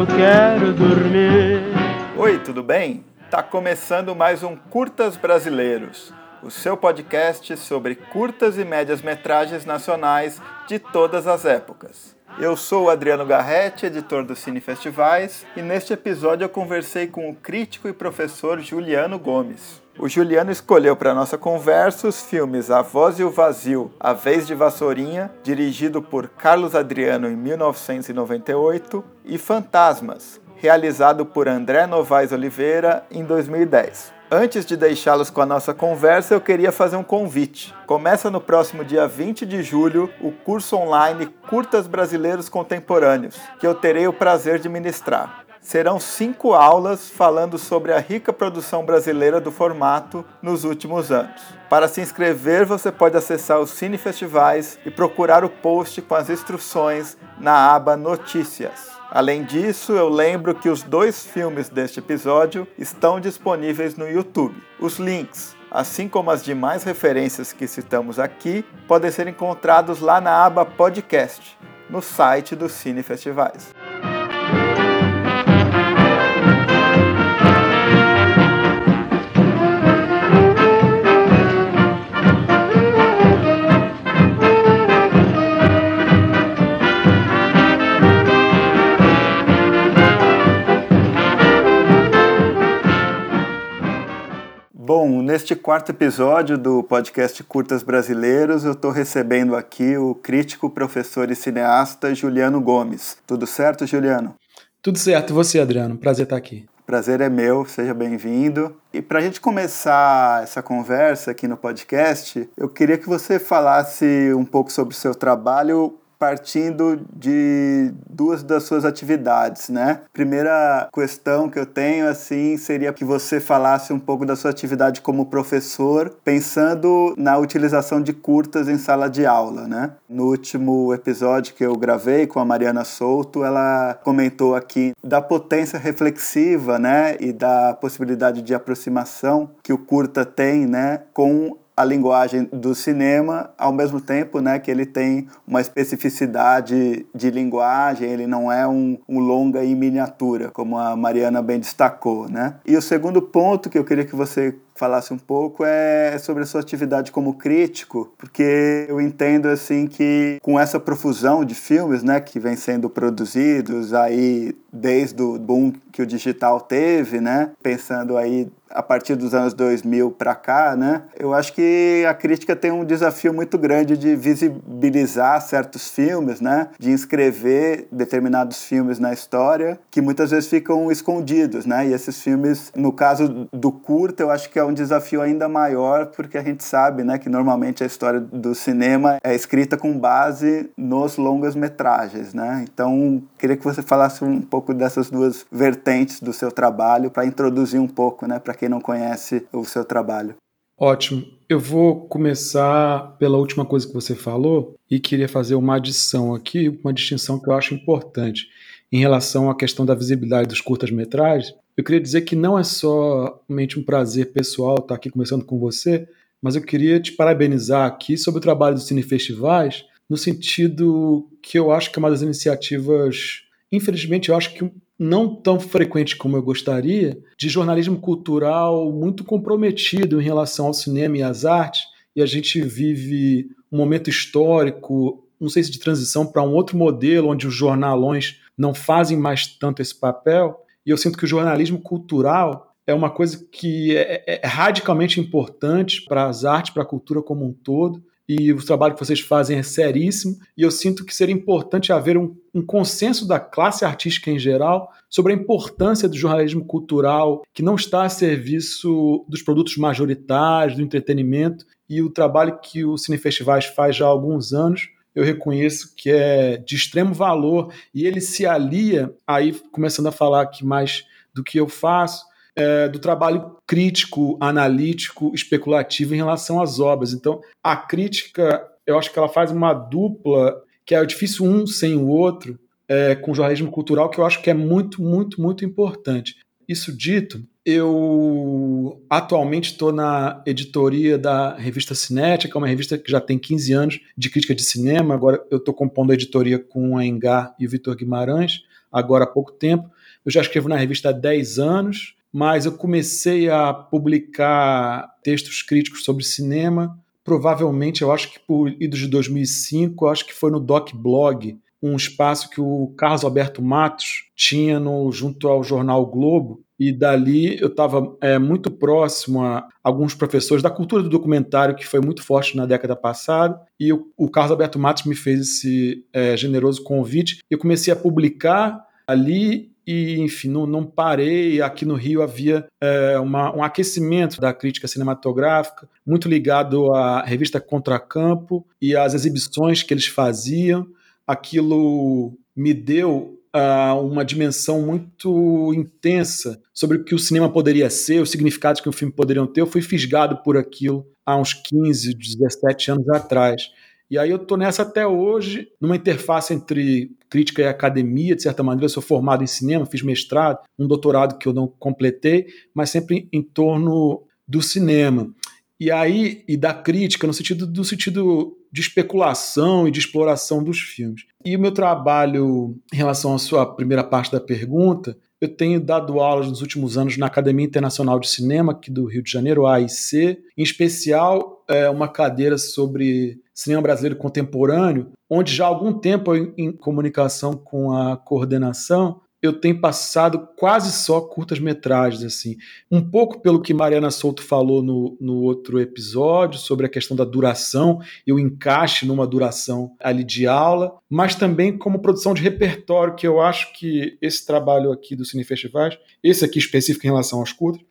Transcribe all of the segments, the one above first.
eu quero dormir. Oi, tudo bem? Tá começando mais um Curtas Brasileiros, o seu podcast sobre curtas e médias metragens nacionais de todas as épocas. Eu sou o Adriano Garretti, editor do Cine Festivais, e neste episódio eu conversei com o crítico e professor Juliano Gomes. O Juliano escolheu para nossa conversa os filmes A Voz e o Vazio, A Vez de Vassourinha, dirigido por Carlos Adriano em 1998, e Fantasmas, realizado por André Novaes Oliveira em 2010. Antes de deixá-los com a nossa conversa, eu queria fazer um convite. Começa no próximo dia 20 de julho o curso online Curtas Brasileiros Contemporâneos, que eu terei o prazer de ministrar. Serão cinco aulas falando sobre a rica produção brasileira do formato nos últimos anos. Para se inscrever, você pode acessar os Cine Festivais e procurar o post com as instruções na aba Notícias. Além disso, eu lembro que os dois filmes deste episódio estão disponíveis no YouTube. Os links, assim como as demais referências que citamos aqui, podem ser encontrados lá na aba Podcast, no site do Cine Bom, neste quarto episódio do podcast Curtas Brasileiros, eu estou recebendo aqui o crítico, professor e cineasta Juliano Gomes. Tudo certo, Juliano? Tudo certo. E você, Adriano? Prazer estar aqui. Prazer é meu, seja bem-vindo. E para a gente começar essa conversa aqui no podcast, eu queria que você falasse um pouco sobre o seu trabalho partindo de duas das suas atividades, né? Primeira questão que eu tenho assim seria que você falasse um pouco da sua atividade como professor, pensando na utilização de curtas em sala de aula, né? No último episódio que eu gravei com a Mariana Souto, ela comentou aqui da potência reflexiva, né, e da possibilidade de aproximação que o curta tem, né, com a linguagem do cinema, ao mesmo tempo né, que ele tem uma especificidade de linguagem, ele não é um, um longa em miniatura, como a Mariana bem destacou. Né? E o segundo ponto que eu queria que você falasse um pouco é sobre a sua atividade como crítico, porque eu entendo assim que com essa profusão de filmes, né, que vem sendo produzidos aí desde o boom que o digital teve, né, pensando aí a partir dos anos 2000 para cá, né? Eu acho que a crítica tem um desafio muito grande de visibilizar certos filmes, né? De inscrever determinados filmes na história que muitas vezes ficam escondidos, né? E esses filmes, no caso do curta, eu acho que é um desafio ainda maior, porque a gente sabe né, que normalmente a história do cinema é escrita com base nos longas-metragens. Né? Então, queria que você falasse um pouco dessas duas vertentes do seu trabalho, para introduzir um pouco né, para quem não conhece o seu trabalho. Ótimo. Eu vou começar pela última coisa que você falou e queria fazer uma adição aqui, uma distinção que eu acho importante em relação à questão da visibilidade dos curtas-metragens eu queria dizer que não é somente um prazer pessoal estar aqui conversando com você, mas eu queria te parabenizar aqui sobre o trabalho do Cine Festivais, no sentido que eu acho que é uma das iniciativas, infelizmente, eu acho que não tão frequente como eu gostaria, de jornalismo cultural muito comprometido em relação ao cinema e às artes, e a gente vive um momento histórico, não sei se de transição para um outro modelo, onde os jornalões não fazem mais tanto esse papel, e eu sinto que o jornalismo cultural é uma coisa que é, é, é radicalmente importante para as artes, para a cultura como um todo. E o trabalho que vocês fazem é seríssimo. E eu sinto que seria importante haver um, um consenso da classe artística em geral sobre a importância do jornalismo cultural, que não está a serviço dos produtos majoritários, do entretenimento, e o trabalho que o Cinefestivais faz já há alguns anos eu reconheço que é de extremo valor e ele se alia, aí começando a falar aqui mais do que eu faço, é, do trabalho crítico, analítico, especulativo em relação às obras. Então, a crítica, eu acho que ela faz uma dupla, que é difícil um sem o outro, é, com o jornalismo cultural, que eu acho que é muito, muito, muito importante. isso dito, eu atualmente estou na editoria da revista Cinética, uma revista que já tem 15 anos de crítica de cinema. Agora eu estou compondo a editoria com a Engar e o Vitor Guimarães, agora há pouco tempo. Eu já escrevo na revista há 10 anos, mas eu comecei a publicar textos críticos sobre cinema, provavelmente, eu acho que por idos de 2005, eu acho que foi no Doc Blog, um espaço que o Carlos Alberto Matos tinha no, junto ao jornal Globo, e dali eu estava é, muito próximo a alguns professores da cultura do documentário, que foi muito forte na década passada, e o, o Carlos Alberto Matos me fez esse é, generoso convite. Eu comecei a publicar ali e, enfim, não, não parei. Aqui no Rio havia é, uma, um aquecimento da crítica cinematográfica, muito ligado à revista Contracampo e às exibições que eles faziam. Aquilo me deu uh, uma dimensão muito intensa sobre o que o cinema poderia ser, os significados que o filme poderiam ter. Eu fui fisgado por aquilo há uns 15, 17 anos atrás. E aí eu estou nessa até hoje, numa interface entre crítica e academia, de certa maneira. Eu sou formado em cinema, fiz mestrado, um doutorado que eu não completei, mas sempre em torno do cinema. E aí, e da crítica, no sentido do sentido de especulação e de exploração dos filmes. E o meu trabalho em relação à sua primeira parte da pergunta, eu tenho dado aulas nos últimos anos na Academia Internacional de Cinema aqui do Rio de Janeiro, AIC, em especial é, uma cadeira sobre cinema brasileiro contemporâneo, onde já há algum tempo em comunicação com a coordenação, eu tenho passado quase só curtas-metragens, assim. Um pouco pelo que Mariana Souto falou no, no outro episódio, sobre a questão da duração e o encaixe numa duração ali de aula, mas também como produção de repertório, que eu acho que esse trabalho aqui do Cine Festivais, esse aqui específico em relação aos curtas,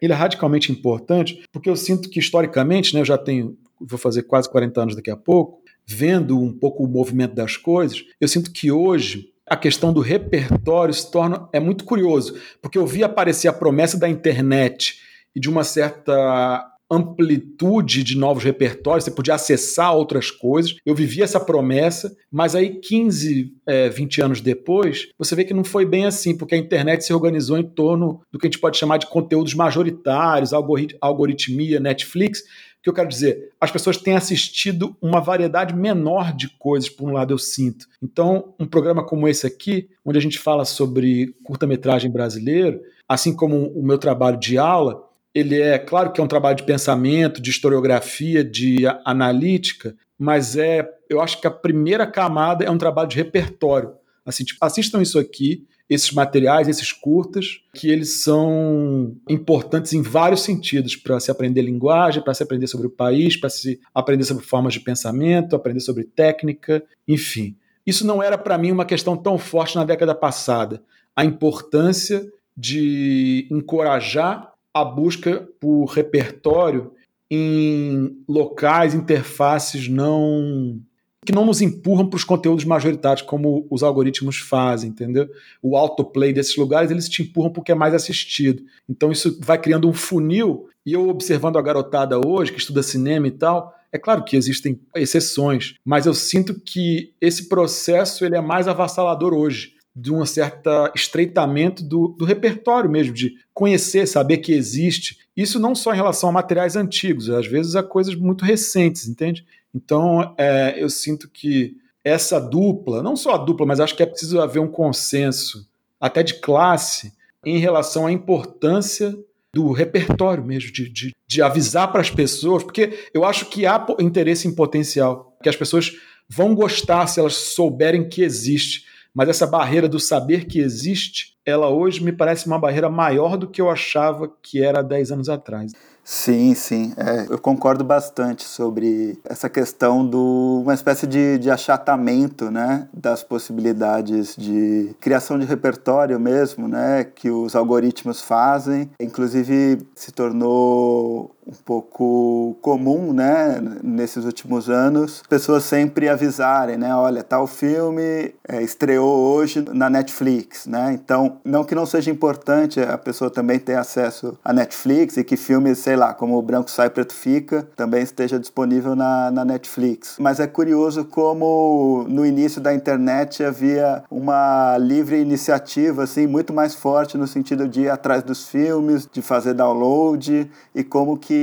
ele é radicalmente importante, porque eu sinto que historicamente, né, eu já tenho, vou fazer quase 40 anos daqui a pouco, vendo um pouco o movimento das coisas, eu sinto que hoje a questão do repertório se torna é muito curioso, porque eu vi aparecer a promessa da internet e de uma certa amplitude de novos repertórios, você podia acessar outras coisas. Eu vivi essa promessa, mas aí 15, é, 20 anos depois, você vê que não foi bem assim, porque a internet se organizou em torno do que a gente pode chamar de conteúdos majoritários, algorit algoritmia, Netflix, que eu quero dizer? As pessoas têm assistido uma variedade menor de coisas, por um lado, eu sinto. Então, um programa como esse aqui, onde a gente fala sobre curta-metragem brasileiro, assim como o meu trabalho de aula, ele é, claro que é um trabalho de pensamento, de historiografia, de analítica, mas é, eu acho que a primeira camada é um trabalho de repertório. Assim, tipo, assistam isso aqui, esses materiais, esses curtas, que eles são importantes em vários sentidos para se aprender linguagem, para se aprender sobre o país, para se aprender sobre formas de pensamento, aprender sobre técnica, enfim. Isso não era para mim uma questão tão forte na década passada. A importância de encorajar a busca por repertório em locais, interfaces não que não nos empurram para os conteúdos majoritários como os algoritmos fazem, entendeu? O autoplay desses lugares, eles te empurram porque é mais assistido. Então isso vai criando um funil, e eu observando a garotada hoje, que estuda cinema e tal, é claro que existem exceções, mas eu sinto que esse processo ele é mais avassalador hoje de um certo estreitamento do, do, repertório mesmo, de conhecer, saber que existe. Isso não só em relação a materiais antigos, às vezes a coisas muito recentes, entende? Então, é, eu sinto que essa dupla, não só a dupla, mas acho que é preciso haver um consenso, até de classe, em relação à importância do repertório mesmo, de, de, de avisar para as pessoas, porque eu acho que há interesse em potencial, que as pessoas vão gostar se elas souberem que existe. Mas essa barreira do saber que existe, ela hoje me parece uma barreira maior do que eu achava que era 10 anos atrás. Sim, sim. É, eu concordo bastante sobre essa questão do uma espécie de, de achatamento né, das possibilidades de criação de repertório mesmo, né, que os algoritmos fazem. Inclusive se tornou um pouco comum, né, nesses últimos anos, pessoas sempre avisarem, né, olha, tal filme é, estreou hoje na Netflix, né, então, não que não seja importante a pessoa também ter acesso à Netflix e que filmes, sei lá, como o Branco Sai Preto Fica, também esteja disponível na, na Netflix. Mas é curioso como no início da internet havia uma livre iniciativa, assim, muito mais forte no sentido de ir atrás dos filmes, de fazer download e como que,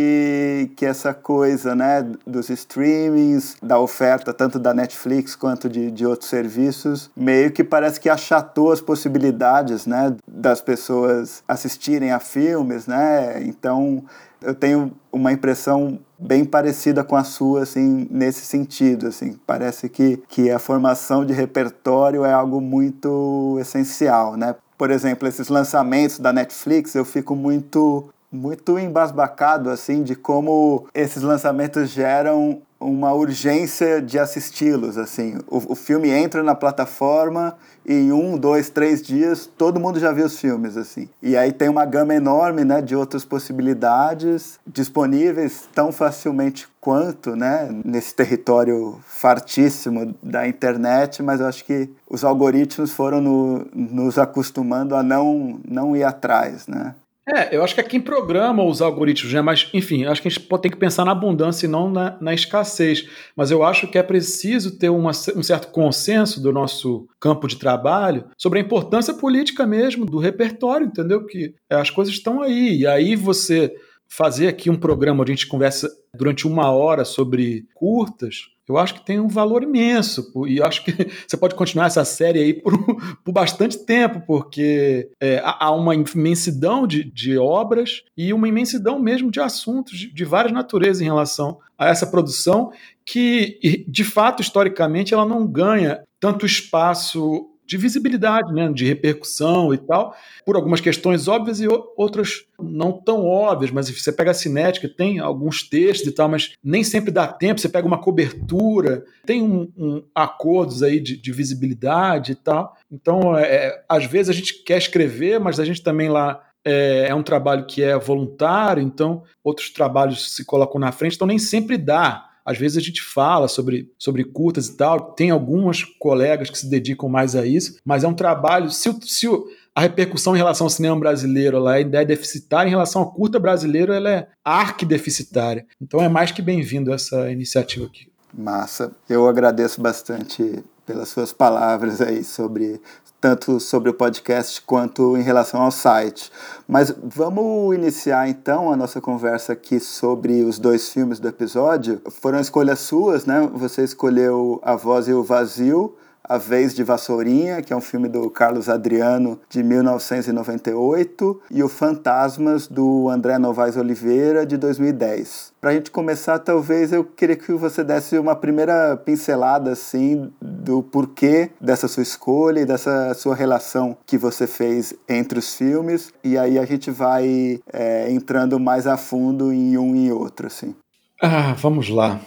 que essa coisa né, dos streamings, da oferta tanto da Netflix quanto de, de outros serviços, meio que parece que achatou as possibilidades né, das pessoas assistirem a filmes, né? Então eu tenho uma impressão bem parecida com a sua, assim, nesse sentido, assim, parece que, que a formação de repertório é algo muito essencial, né? Por exemplo, esses lançamentos da Netflix, eu fico muito muito embasbacado assim de como esses lançamentos geram uma urgência de assisti-los assim. O, o, filme entra na plataforma e em um dois três dias todo mundo já viu os filmes assim. E aí tem uma gama enorme né de outras possibilidades disponíveis tão facilmente quanto né nesse território fartíssimo da internet mas eu acho que os algoritmos foram no, nos acostumando a não não ir atrás né é, eu acho que é quem programa os algoritmos, né? Mas, enfim, acho que a gente tem que pensar na abundância e não na, na escassez. Mas eu acho que é preciso ter uma, um certo consenso do nosso campo de trabalho sobre a importância política mesmo do repertório, entendeu? Que as coisas estão aí. E aí você fazer aqui um programa onde a gente conversa durante uma hora sobre curtas, eu acho que tem um valor imenso. E acho que você pode continuar essa série aí por, por bastante tempo, porque é, há uma imensidão de, de, obras e uma imensidão mesmo de assuntos de, de várias naturezas em relação a essa produção, que, de fato, historicamente, ela não ganha tanto espaço de visibilidade, né, de repercussão e tal, por algumas questões óbvias e outras não tão óbvias, mas você pega a cinética, tem alguns textos e tal, mas nem sempre dá tempo, você pega uma cobertura, tem um, um acordos aí de, de, visibilidade e tal. Então, é, é, às vezes a gente quer escrever, mas a gente também lá é, é um trabalho que é voluntário, então outros trabalhos se colocam na frente, então nem sempre dá às vezes a gente fala sobre, sobre curtas e tal, tem algumas colegas que se dedicam mais a isso, mas é um trabalho. Se, se a repercussão em relação ao cinema brasileiro ela ainda é deficitária, em relação ao curta brasileiro ela é arquideficitária. Então é mais que bem-vindo essa iniciativa aqui. Massa. Eu agradeço bastante pelas suas palavras aí sobre tanto sobre o podcast quanto em relação ao site. Mas vamos iniciar então a nossa conversa aqui sobre os dois filmes do episódio. Foram escolhas suas, né? Você escolheu A Voz e o Vazio a Vez de Vassourinha, que é um filme do Carlos Adriano de 1998, e O Fantasmas do André Novaes Oliveira de 2010. Para a gente começar, talvez eu queria que você desse uma primeira pincelada assim do porquê dessa sua escolha e dessa sua relação que você fez entre os filmes, e aí a gente vai é, entrando mais a fundo em um e outro assim. Ah, vamos lá.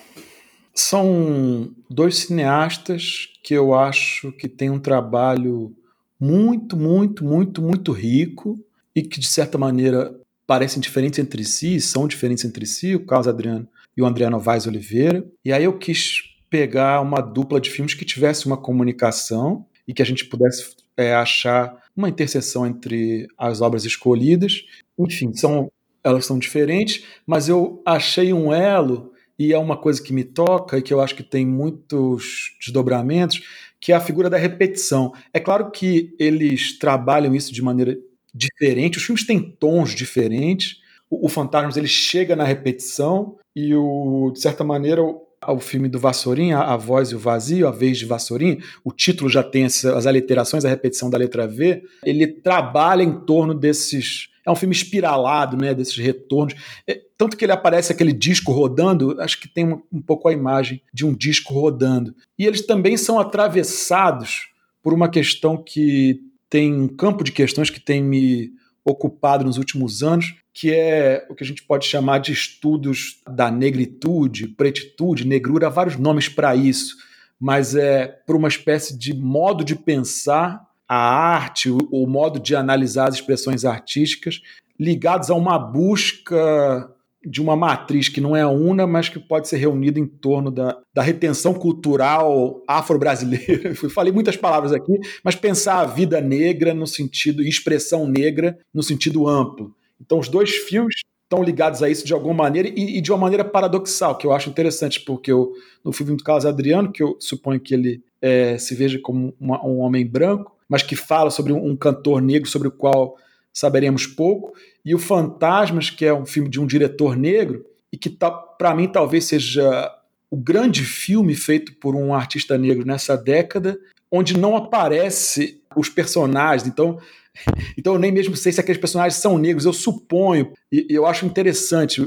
São dois cineastas que eu acho que têm um trabalho muito, muito, muito, muito rico e que, de certa maneira, parecem diferentes entre si, são diferentes entre si, o Carlos Adriano e o André Novaes Oliveira. E aí eu quis pegar uma dupla de filmes que tivesse uma comunicação e que a gente pudesse é, achar uma interseção entre as obras escolhidas. Enfim, são, elas são diferentes, mas eu achei um elo e é uma coisa que me toca e que eu acho que tem muitos desdobramentos, que é a figura da repetição. É claro que eles trabalham isso de maneira diferente, os filmes têm tons diferentes. O, o Fantasmas ele chega na repetição e o de certa maneira o, o filme do Vassourinha, A Voz e o Vazio, A Vez de Vassourinha, o título já tem as, as aliterações, a repetição da letra V, ele trabalha em torno desses é um filme espiralado, né, desses retornos. É, tanto que ele aparece aquele disco rodando, acho que tem um, um pouco a imagem de um disco rodando. E eles também são atravessados por uma questão que tem um campo de questões que tem me ocupado nos últimos anos, que é o que a gente pode chamar de estudos da negritude, pretitude, negrura, vários nomes para isso, mas é por uma espécie de modo de pensar a arte, o, modo de analisar as expressões artísticas, ligados a uma busca de uma matriz que não é una, mas que pode ser reunida em torno da, da retenção cultural afro-brasileira. Falei muitas palavras aqui, mas pensar a vida negra no sentido, e expressão negra no sentido amplo. Então, os dois filmes estão ligados a isso de alguma maneira e, e, de uma maneira paradoxal, que eu acho interessante, porque eu, no filme do Carlos Adriano, que eu suponho que ele é, se veja como uma, um homem branco, mas que fala sobre um, cantor negro sobre o qual saberemos pouco, e o Fantasmas, que é um filme de um diretor negro, e que tá, para mim talvez seja o grande filme feito por um artista negro nessa década, onde não aparece os personagens. Então, então eu nem mesmo sei se aqueles personagens são negros, eu suponho, e, e eu acho interessante.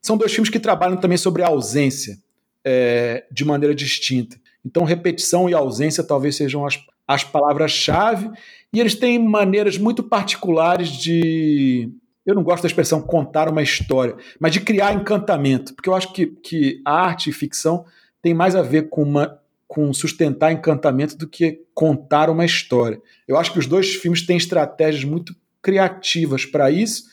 São dois filmes que trabalham também sobre a ausência é, de maneira distinta. Então, repetição e ausência talvez sejam as, as palavras-chave, e eles têm maneiras muito particulares de. Eu não gosto da expressão contar uma história, mas de criar encantamento, porque eu acho que, que arte e ficção tem mais a ver com, uma, com sustentar encantamento do que contar uma história. Eu acho que os dois filmes têm estratégias muito criativas para isso.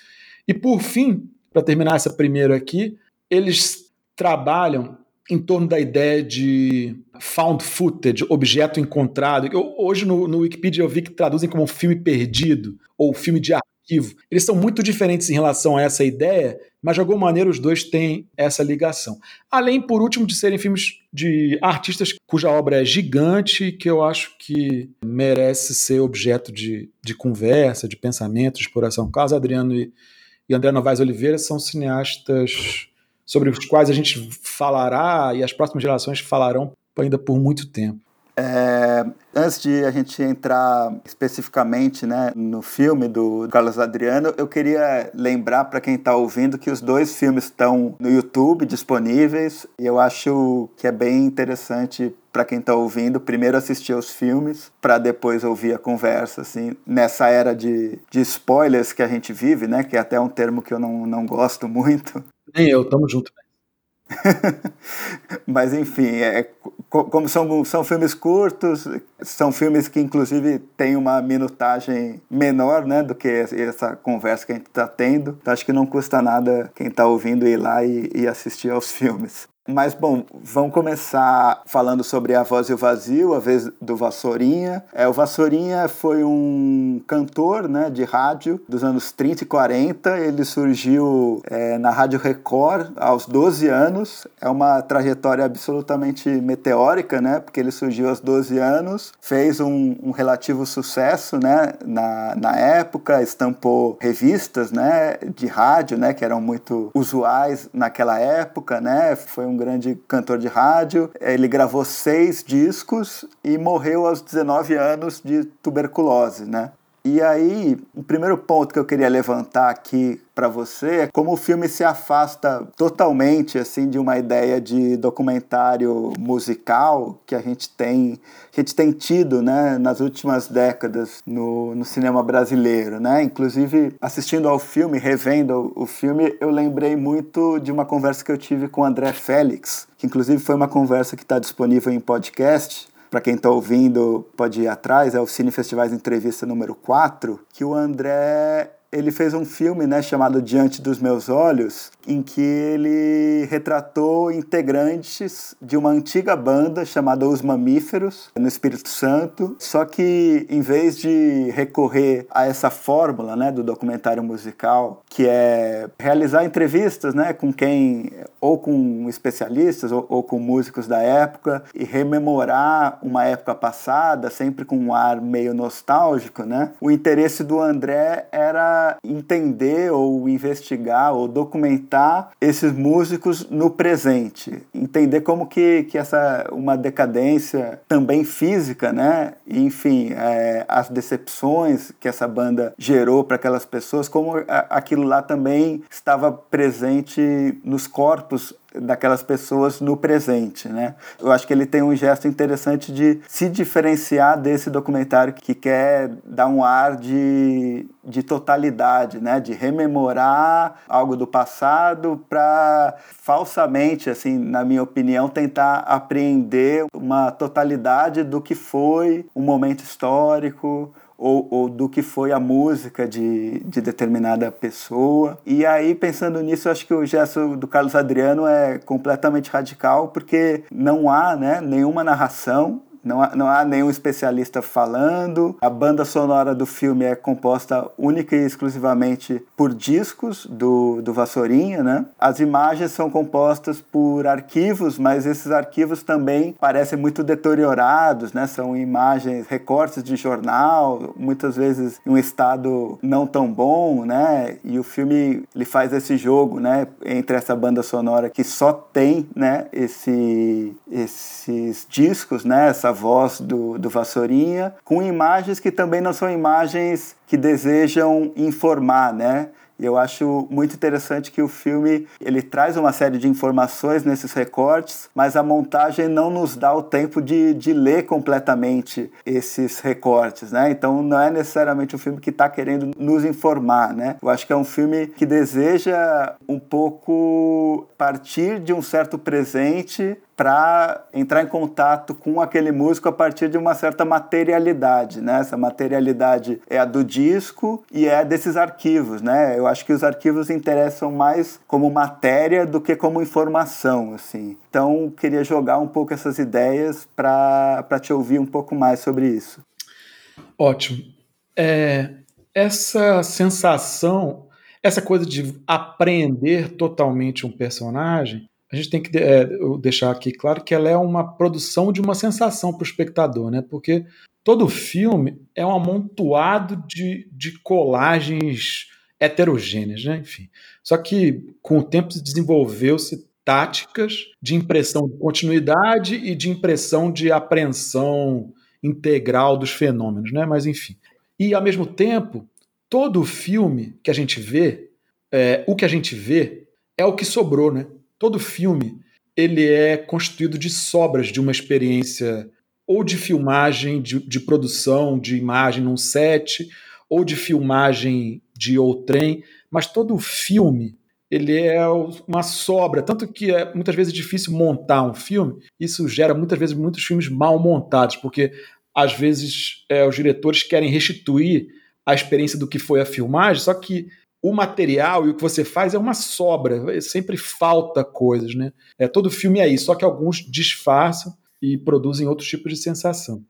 E por fim, para terminar essa primeira aqui, eles trabalham em torno da ideia de found footage, objeto encontrado. Eu, hoje no, no Wikipedia eu vi que traduzem como filme perdido ou filme de arquivo. Eles são muito diferentes em relação a essa ideia, mas de alguma maneira os dois têm essa ligação. Além, por último, de serem filmes de artistas cuja obra é gigante, que eu acho que merece ser objeto de, de conversa, de pensamento, de exploração. Carlos Adriano e, e André Novaes Oliveira são cineastas sobre os quais a gente falará e as próximas gerações falarão ainda por muito tempo. É, antes de a gente entrar especificamente né, no filme do Carlos Adriano, eu queria lembrar para quem está ouvindo que os dois filmes estão no YouTube disponíveis e eu acho que é bem interessante para quem está ouvindo primeiro assistir aos filmes para depois ouvir a conversa assim nessa era de, de spoilers que a gente vive né que é até um termo que eu não, não gosto muito nem eu, tamo junto. Mas enfim, é, como são, são filmes curtos, são filmes que inclusive têm uma minutagem menor né, do que essa conversa que a gente está tendo. Então, acho que não custa nada quem está ouvindo ir lá e, e assistir aos filmes. Mas, bom, vamos começar falando sobre A Voz e o Vazio, a vez do Vassourinha. É, o Vassourinha foi um cantor né, de rádio dos anos 30 e 40. Ele surgiu é, na Rádio Record aos 12 anos. É uma trajetória absolutamente meteórica, né? Porque ele surgiu aos 12 anos, fez um, um relativo sucesso né, na, na época, estampou revistas né, de rádio, né, que eram muito usuais naquela época, né? Foi um grande cantor de rádio. Ele gravou seis discos e morreu aos 19 anos de tuberculose, né? E aí, o primeiro ponto que eu queria levantar aqui para você é como o filme se afasta totalmente assim de uma ideia de documentário musical que a gente tem, que a gente tem tido, né, nas últimas décadas no, no cinema brasileiro, né? Inclusive, assistindo ao filme, revendo o filme, eu lembrei muito de uma conversa que eu tive com o André Félix, que inclusive foi uma conversa que está disponível em podcast, para quem está ouvindo, pode ir atrás, é o Cine Festivais Entrevista número 4, que o André ele fez um filme né, chamado Diante dos Meus Olhos, em que ele retratou integrantes de uma antiga banda chamada Os Mamíferos, no Espírito Santo. Só que, em vez de recorrer a essa fórmula né, do documentário musical, que é realizar entrevistas né, com quem, ou com especialistas, ou, ou com músicos da época, e rememorar uma época passada, sempre com um ar meio nostálgico, né? o interesse do André era entender ou investigar ou documentar esses músicos no presente, entender como que, que essa uma decadência também física, né? enfim, é, as decepções que essa banda gerou para aquelas pessoas, como aquilo lá também estava presente nos corpos daquelas pessoas no presente, né? Eu acho que ele tem um gesto interessante de se diferenciar desse documentário que quer dar um ar de, de totalidade, né? De rememorar algo do passado para falsamente, assim, na minha opinião, tentar apreender uma totalidade do que foi um momento histórico ou, ou, do que foi a música de, de determinada pessoa. E aí, pensando nisso, acho que o gesto do Carlos Adriano é completamente radical, porque não há né, nenhuma narração, não há, não há nenhum especialista falando. A banda sonora do filme é composta única e exclusivamente por discos do, do Vassourinha, né? As imagens são compostas por arquivos, mas esses arquivos também parecem muito deteriorados, né? São imagens, recortes de jornal, muitas vezes em um estado não tão bom, né? E o filme ele faz esse jogo, né? Entre essa banda sonora que só tem, né? Esse, esses discos, né? Essa voz do, do Vassourinha, com imagens que também não são imagens que desejam informar, né? Eu acho muito interessante que o filme ele traz uma série de informações nesses recortes, mas a montagem não nos dá o tempo de, de ler completamente esses recortes, né? Então não é necessariamente um filme que está querendo nos informar, né? Eu acho que é um filme que deseja um pouco partir de um certo presente para entrar em contato com aquele músico a partir de uma certa materialidade, né? Essa materialidade é a do disco e é desses arquivos, né? Eu acho que os arquivos interessam mais como matéria do que como informação, assim. Então, queria jogar um pouco essas ideias para te ouvir um pouco mais sobre isso. Ótimo. É, essa sensação, essa coisa de apreender totalmente um personagem, a gente tem que é, deixar aqui claro que ela é uma produção de uma sensação para o espectador, né? Porque todo filme é um amontoado de, de colagens heterogêneas, né? Enfim. Só que com o tempo desenvolveu-se táticas de impressão de continuidade e de impressão de apreensão integral dos fenômenos, né? Mas enfim. E ao mesmo tempo, todo filme que a gente vê, é, o que a gente vê é o que sobrou, né? Todo filme ele é constituído de sobras de uma experiência ou de filmagem, de, de produção, de imagem num set, ou de filmagem de outrem, mas todo filme ele é uma sobra, tanto que é muitas vezes difícil montar um filme, isso gera muitas vezes muitos filmes mal montados, porque às vezes é, os diretores querem restituir a experiência do que foi a filmagem, só que o material e o que você faz é uma sobra, sempre falta coisas, né? É, todo filme é isso, só que alguns disfarçam e produzem outros tipos de sensação.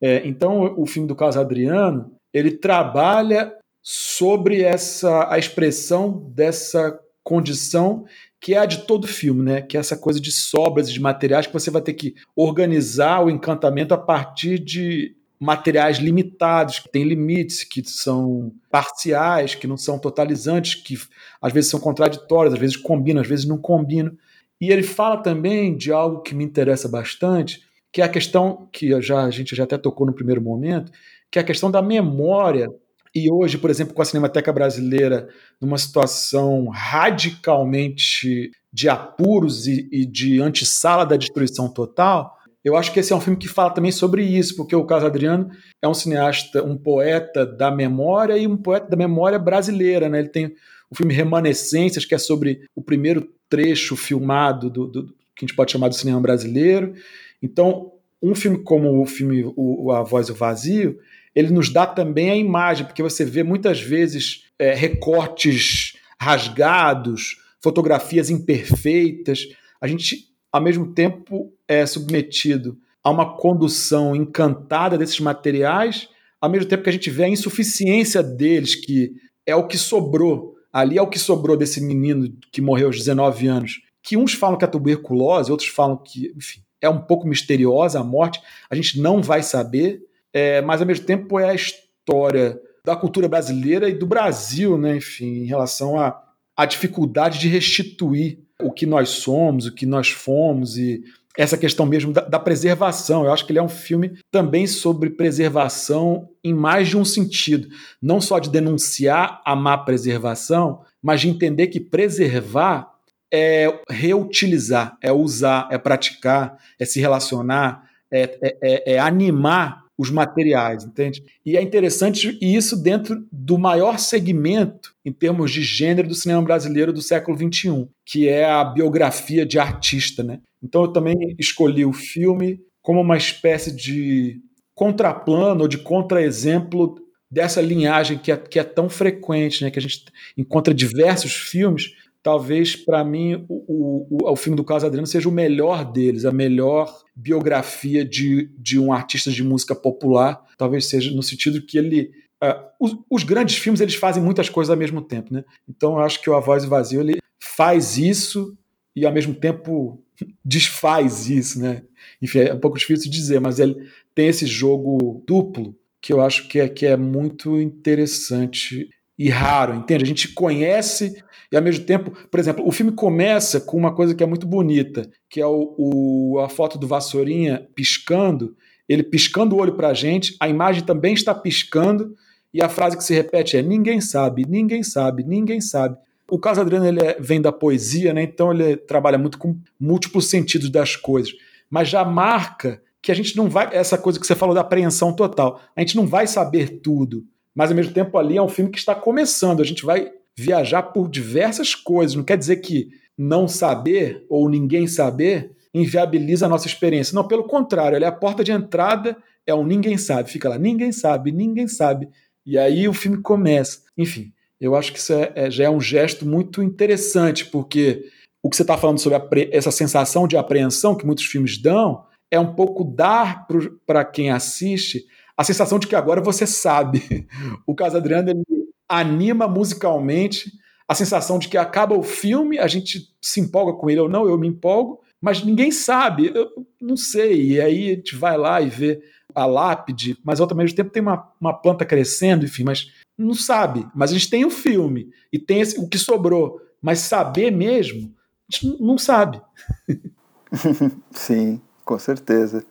É, então, o filme do Carlos Adriano, ele trabalha sobre essa a expressão dessa condição que é a de todo filme, né? Que é essa coisa de sobras de materiais que você vai ter que organizar o encantamento a partir de materiais limitados, que têm limites, que são parciais, que não são totalizantes, que às vezes são contraditórios, às vezes combinam, às vezes não combinam. E ele fala também de algo que me interessa bastante, que é a questão que já, a gente já até tocou no primeiro momento, que é a questão da memória. E hoje, por exemplo, com a Cinemateca Brasileira numa situação radicalmente de apuros e, e de antessala da destruição total, eu acho que esse é um filme que fala também sobre isso, porque o Carlos Adriano é um cineasta, um poeta da memória e um poeta da memória brasileira. Né? Ele tem o filme Remanescências, que é sobre o primeiro trecho filmado do, do, que a gente pode chamar do cinema brasileiro. Então, um filme como o filme o, A Voz e o Vazio, ele nos dá também a imagem, porque você vê muitas vezes é, recortes rasgados, fotografias imperfeitas. A gente ao mesmo tempo é submetido a uma condução encantada desses materiais, ao mesmo tempo que a gente vê a insuficiência deles, que é o que sobrou. Ali é o que sobrou desse menino que morreu aos 19 anos. Que uns falam que é tuberculose, outros falam que, enfim, é um pouco misteriosa a morte, a gente não vai saber, é, mas ao mesmo tempo é a história da cultura brasileira e do Brasil, né, enfim, em relação à, dificuldade de restituir o que nós somos, o que nós fomos e essa questão mesmo da, da, preservação. Eu acho que ele é um filme também sobre preservação em mais de um sentido. Não só de denunciar a má preservação, mas de entender que preservar é reutilizar, é usar, é praticar, é se relacionar, é, é, é, é animar os materiais, entende? E é interessante e isso dentro do maior segmento em termos de gênero do cinema brasileiro do século XXI, que é a biografia de artista, né? Então eu também escolhi o filme como uma espécie de contraplano ou de contraexemplo dessa linhagem que é, que é tão frequente, né, que a gente encontra diversos filmes, talvez para mim o, o, o, filme do Carlos Adriano seja o melhor deles, a melhor biografia de, de um artista de música popular, talvez seja no sentido que ele uh, os, os, grandes filmes eles fazem muitas coisas ao mesmo tempo, né? Então eu acho que o A Voz Vazio ele faz isso e ao mesmo tempo desfaz isso, né? Enfim, é um pouco difícil de dizer, mas ele tem esse jogo duplo que eu acho que é, que é muito interessante e raro, entende? A gente conhece e ao mesmo tempo, por exemplo, o filme começa com uma coisa que é muito bonita, que é o, o a foto do Vassourinha piscando, ele piscando o olho para a gente, a imagem também está piscando e a frase que se repete é ninguém sabe, ninguém sabe, ninguém sabe. O caso Adriano ele é, vem da poesia, né? Então ele trabalha muito com múltiplos sentidos das coisas, mas já marca que a gente não vai essa coisa que você falou da apreensão total. A gente não vai saber tudo, mas ao mesmo tempo ali é um filme que está começando. A gente vai viajar por diversas coisas. Não quer dizer que não saber ou ninguém saber inviabiliza a nossa experiência. Não, pelo contrário, ele é a porta de entrada, é um ninguém sabe. Fica lá, ninguém sabe, ninguém sabe. E aí o filme começa. Enfim, eu acho que isso é, é, já é um gesto muito interessante, porque o que você está falando sobre essa sensação de apreensão que muitos filmes dão é um pouco dar para quem assiste a sensação de que agora você sabe. O Caso Adriano ele anima musicalmente, a sensação de que acaba o filme, a gente se empolga com ele ou não, eu me empolgo, mas ninguém sabe, eu não sei. E aí a gente vai lá e vê a lápide, mas ao mesmo tempo tem uma, uma planta crescendo, enfim, mas não sabe. Mas a gente tem o filme e tem esse, o que sobrou, mas saber mesmo, a gente não sabe. Sim, com certeza.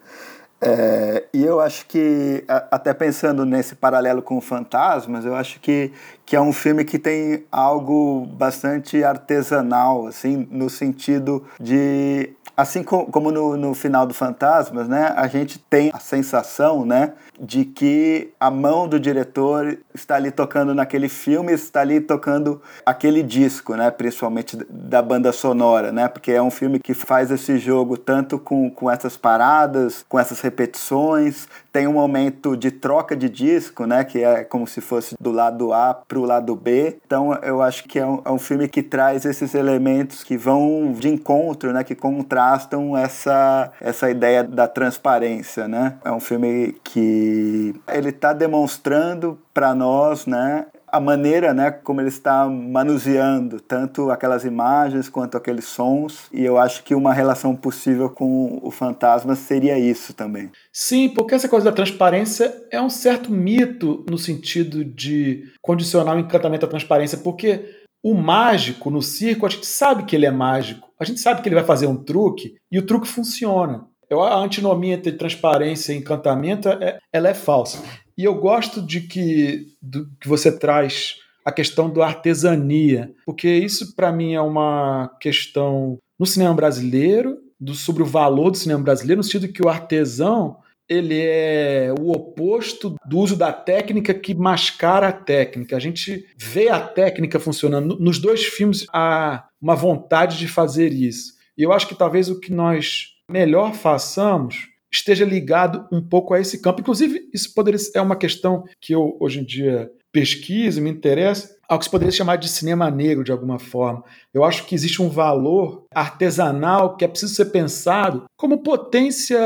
É, e eu acho que, até pensando nesse paralelo com Fantasmas, eu acho que, que é um filme que tem algo bastante artesanal, assim, no sentido de assim como no, no final do Fantasmas, né, a gente tem a sensação, né, de que a mão do diretor está ali tocando naquele filme, está ali tocando aquele disco, né, principalmente da banda sonora, né, porque é um filme que faz esse jogo tanto com, com essas paradas, com essas repetições, tem um momento de troca de disco, né, que é como se fosse do lado A para o lado B. Então eu acho que é um, é um filme que traz esses elementos que vão de encontro, né, que contrastam essa, essa ideia da transparência, né. É um filme que ele está demonstrando para nós, né, a maneira né, como ele está manuseando tanto aquelas imagens quanto aqueles sons, e eu acho que uma relação possível com o fantasma seria isso também. Sim, porque essa coisa da transparência é um certo mito no sentido de condicionar o encantamento à transparência, porque o mágico no circo, a gente sabe que ele é mágico, a gente sabe que ele vai fazer um truque e o truque funciona. A antinomia entre transparência e encantamento é, ela é falsa. E eu gosto de que, do, que você traz a questão da artesania, porque isso para mim é uma questão no cinema brasileiro, do, sobre o valor do cinema brasileiro, no sentido que o artesão ele é o oposto do uso da técnica que mascara a técnica. A gente vê a técnica funcionando. Nos dois filmes há uma vontade de fazer isso. E eu acho que talvez o que nós melhor façamos esteja ligado um pouco a esse campo. Inclusive, isso poderia é uma questão que eu hoje em dia pesquiso, me interessa, ao que se poderia chamar de cinema negro de alguma forma. Eu acho que existe um valor artesanal que é preciso ser pensado como potência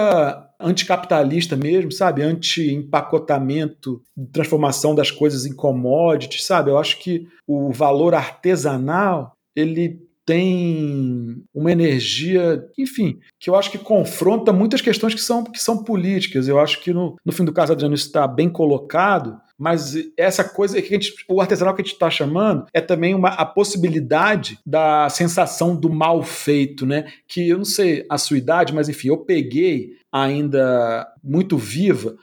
anticapitalista mesmo, sabe? Anti-empacotamento, transformação das coisas em commodities, sabe? Eu acho que o valor artesanal ele tem uma energia, enfim, que eu acho que confronta muitas questões que são, que são políticas. Eu acho que no, no fim do caso, Adriano, isso está bem colocado, mas essa coisa que gente, o artesanal que a gente está chamando é também uma, a possibilidade da sensação do mal feito, né? Que eu não sei a sua idade, mas enfim, eu peguei ainda muito viva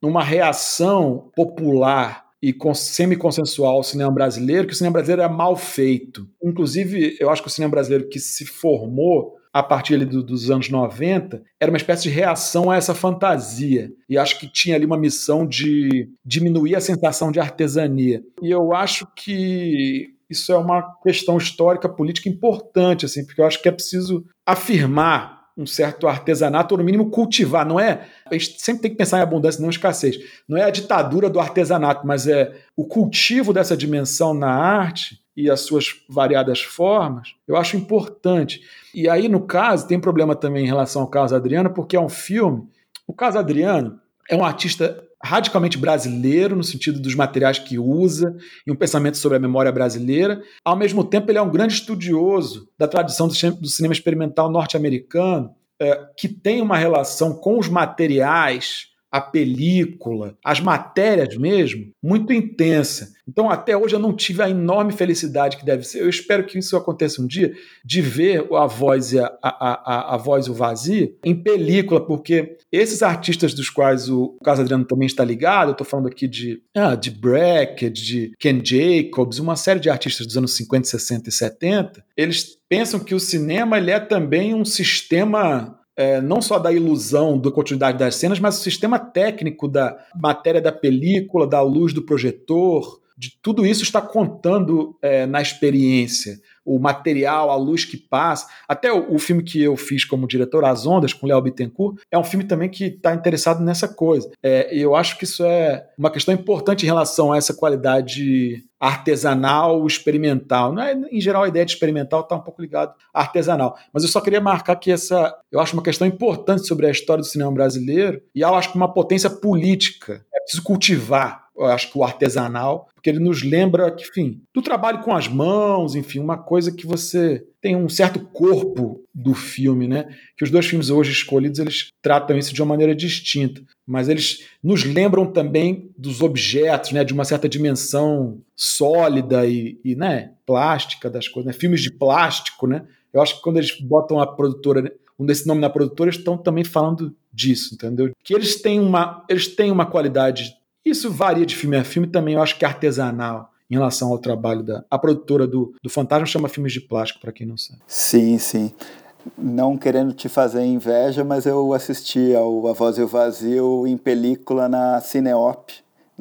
numa reação popular e semi-consensual ao cinema brasileiro, que o cinema brasileiro é mal feito. Inclusive, eu acho que o cinema brasileiro que se formou a partir do, dos anos 90, era uma espécie de reação a essa fantasia. E acho que tinha ali uma missão de diminuir a sensação de artesania. E eu acho que isso é uma questão histórica, política importante, assim, porque eu acho que é preciso afirmar um certo artesanato, ou no mínimo cultivar. Não é. A gente sempre tem que pensar em abundância, não escassez. Não é a ditadura do artesanato, mas é o cultivo dessa dimensão na arte e as suas variadas formas, eu acho importante. E aí, no caso, tem problema também em relação ao caso Adriano, porque é um filme. O caso Adriano é um artista radicalmente brasileiro, no sentido dos materiais que usa, e um pensamento sobre a memória brasileira. Ao mesmo tempo, ele é um grande estudioso da tradição do cinema experimental norte-americano, é, que tem uma relação com os materiais a película, as matérias mesmo, muito intensa. Então, até hoje eu não tive a enorme felicidade que deve ser. Eu espero que isso aconteça um dia, de ver a voz e a, a, a, a voz o vazio em película, porque esses artistas dos quais o Carlos Adriano também está ligado, eu estou falando aqui de, ah, de Brackett, de Ken Jacobs, uma série de artistas dos anos 50, 60 e 70, eles pensam que o cinema ele é também um sistema é, não só da ilusão da continuidade das cenas, mas o sistema técnico da matéria da película, da luz do projetor, de tudo isso está contando é, na experiência. O material, a luz que passa. Até o, o filme que eu fiz como diretor, As Ondas, com Léo Bittencourt, é um filme também que está interessado nessa coisa. É, eu acho que isso é uma questão importante em relação a essa qualidade artesanal, experimental. Não é, em geral, a ideia de experimental está um pouco ligado à artesanal. Mas eu só queria marcar que essa, eu acho uma questão importante sobre a história do cinema brasileiro e acho que uma potência política. É preciso cultivar eu acho que o artesanal, porque ele nos lembra que, enfim, do trabalho com as mãos, enfim, uma coisa que você tem um certo corpo do filme, né? Que os dois filmes hoje escolhidos eles tratam isso de uma maneira distinta, mas eles nos lembram também dos objetos, né? De uma certa dimensão sólida e, e né? plástica das coisas, né? Filmes de plástico, né? Eu acho que quando eles botam a produtora um desse nome na produtora, estão também falando disso, entendeu? Que eles têm uma, eles têm uma qualidade isso varia de filme a filme também, eu acho que é artesanal em relação ao trabalho da a produtora do, do Fantasma chama filmes de plástico para quem não sabe. Sim, sim. Não querendo te fazer inveja, mas eu assisti ao A Voz e o Vazio em película na Cineop,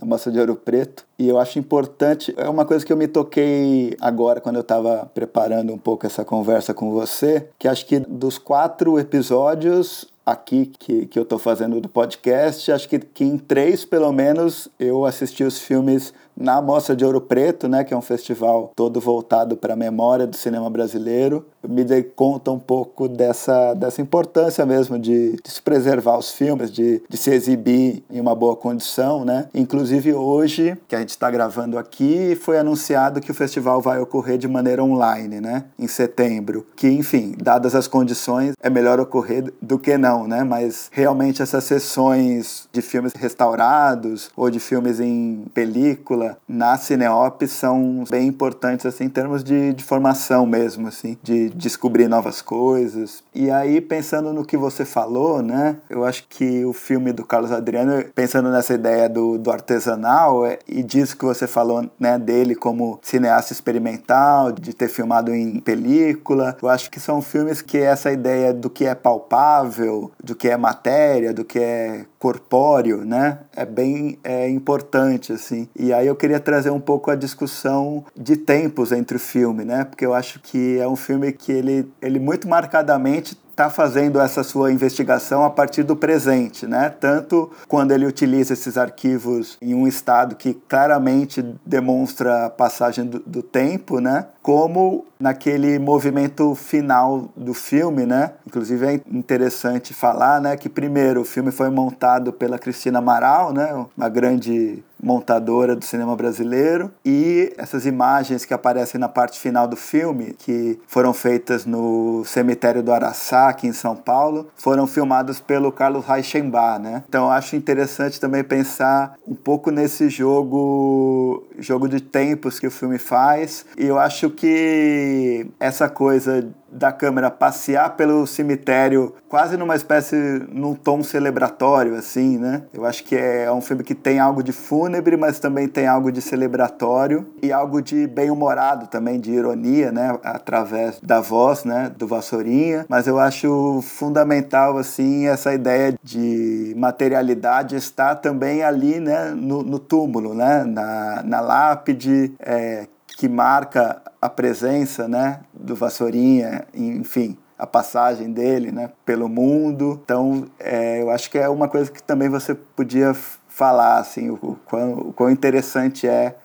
na Moça de Ouro Preto, e eu acho importante, é uma coisa que eu me toquei agora quando eu estava preparando um pouco essa conversa com você, que acho que dos quatro episódios aqui que, que eu estou fazendo do podcast, acho que, que em três, pelo menos, eu assisti os filmes na Mostra de Ouro Preto, né, que é um festival todo voltado para a memória do cinema brasileiro, me dei conta um pouco dessa, dessa importância mesmo de, de se preservar os filmes, de, de se exibir em uma boa condição, né? Inclusive hoje, que a gente está gravando aqui, foi anunciado que o festival vai ocorrer de maneira online, né? Em setembro. Que, enfim, dadas as condições, é melhor ocorrer do que não, né? Mas realmente essas sessões de filmes restaurados ou de filmes em película na Cineop são bem importantes assim em termos de, de formação mesmo, assim, de descobrir novas coisas. E aí pensando no que você falou, né? Eu acho que o filme do Carlos Adriano, pensando nessa ideia do, do artesanal é, e disso que você falou, né, dele como cineasta experimental, de ter filmado em película, eu acho que são filmes que essa ideia do que é palpável, do que é matéria, do que é corpóreo, né? É bem é importante assim. E aí eu queria trazer um pouco a discussão de tempos entre o filme, né? Porque eu acho que é um filme que ele, ele muito marcadamente está fazendo essa sua investigação a partir do presente, né? Tanto quando ele utiliza esses arquivos em um estado que claramente demonstra a passagem do, do tempo, né? Como naquele movimento final do filme, né? Inclusive é interessante falar, né, que primeiro o filme foi montado pela Cristina Amaral, né, uma grande montadora do cinema brasileiro e essas imagens que aparecem na parte final do filme, que foram feitas no cemitério do Araçá, aqui em São Paulo, foram filmadas pelo Carlos Reichenbach, né? Então acho interessante também pensar um pouco nesse jogo jogo de tempos que o filme faz. E eu acho que essa coisa da câmera passear pelo cemitério quase numa espécie, num tom celebratório, assim, né? Eu acho que é um filme que tem algo de fúnebre, mas também tem algo de celebratório e algo de bem-humorado também, de ironia, né? Através da voz, né? Do Vassourinha. Mas eu acho fundamental, assim, essa ideia de materialidade estar também ali, né? No, no túmulo, né? Na, na lápide, é, que marca a presença né, do Vassourinha, enfim. a passagem dele né, pelo mundo. Então, é, eu acho que é uma coisa que também você podia falar, assim, o, quão, o quão interessante é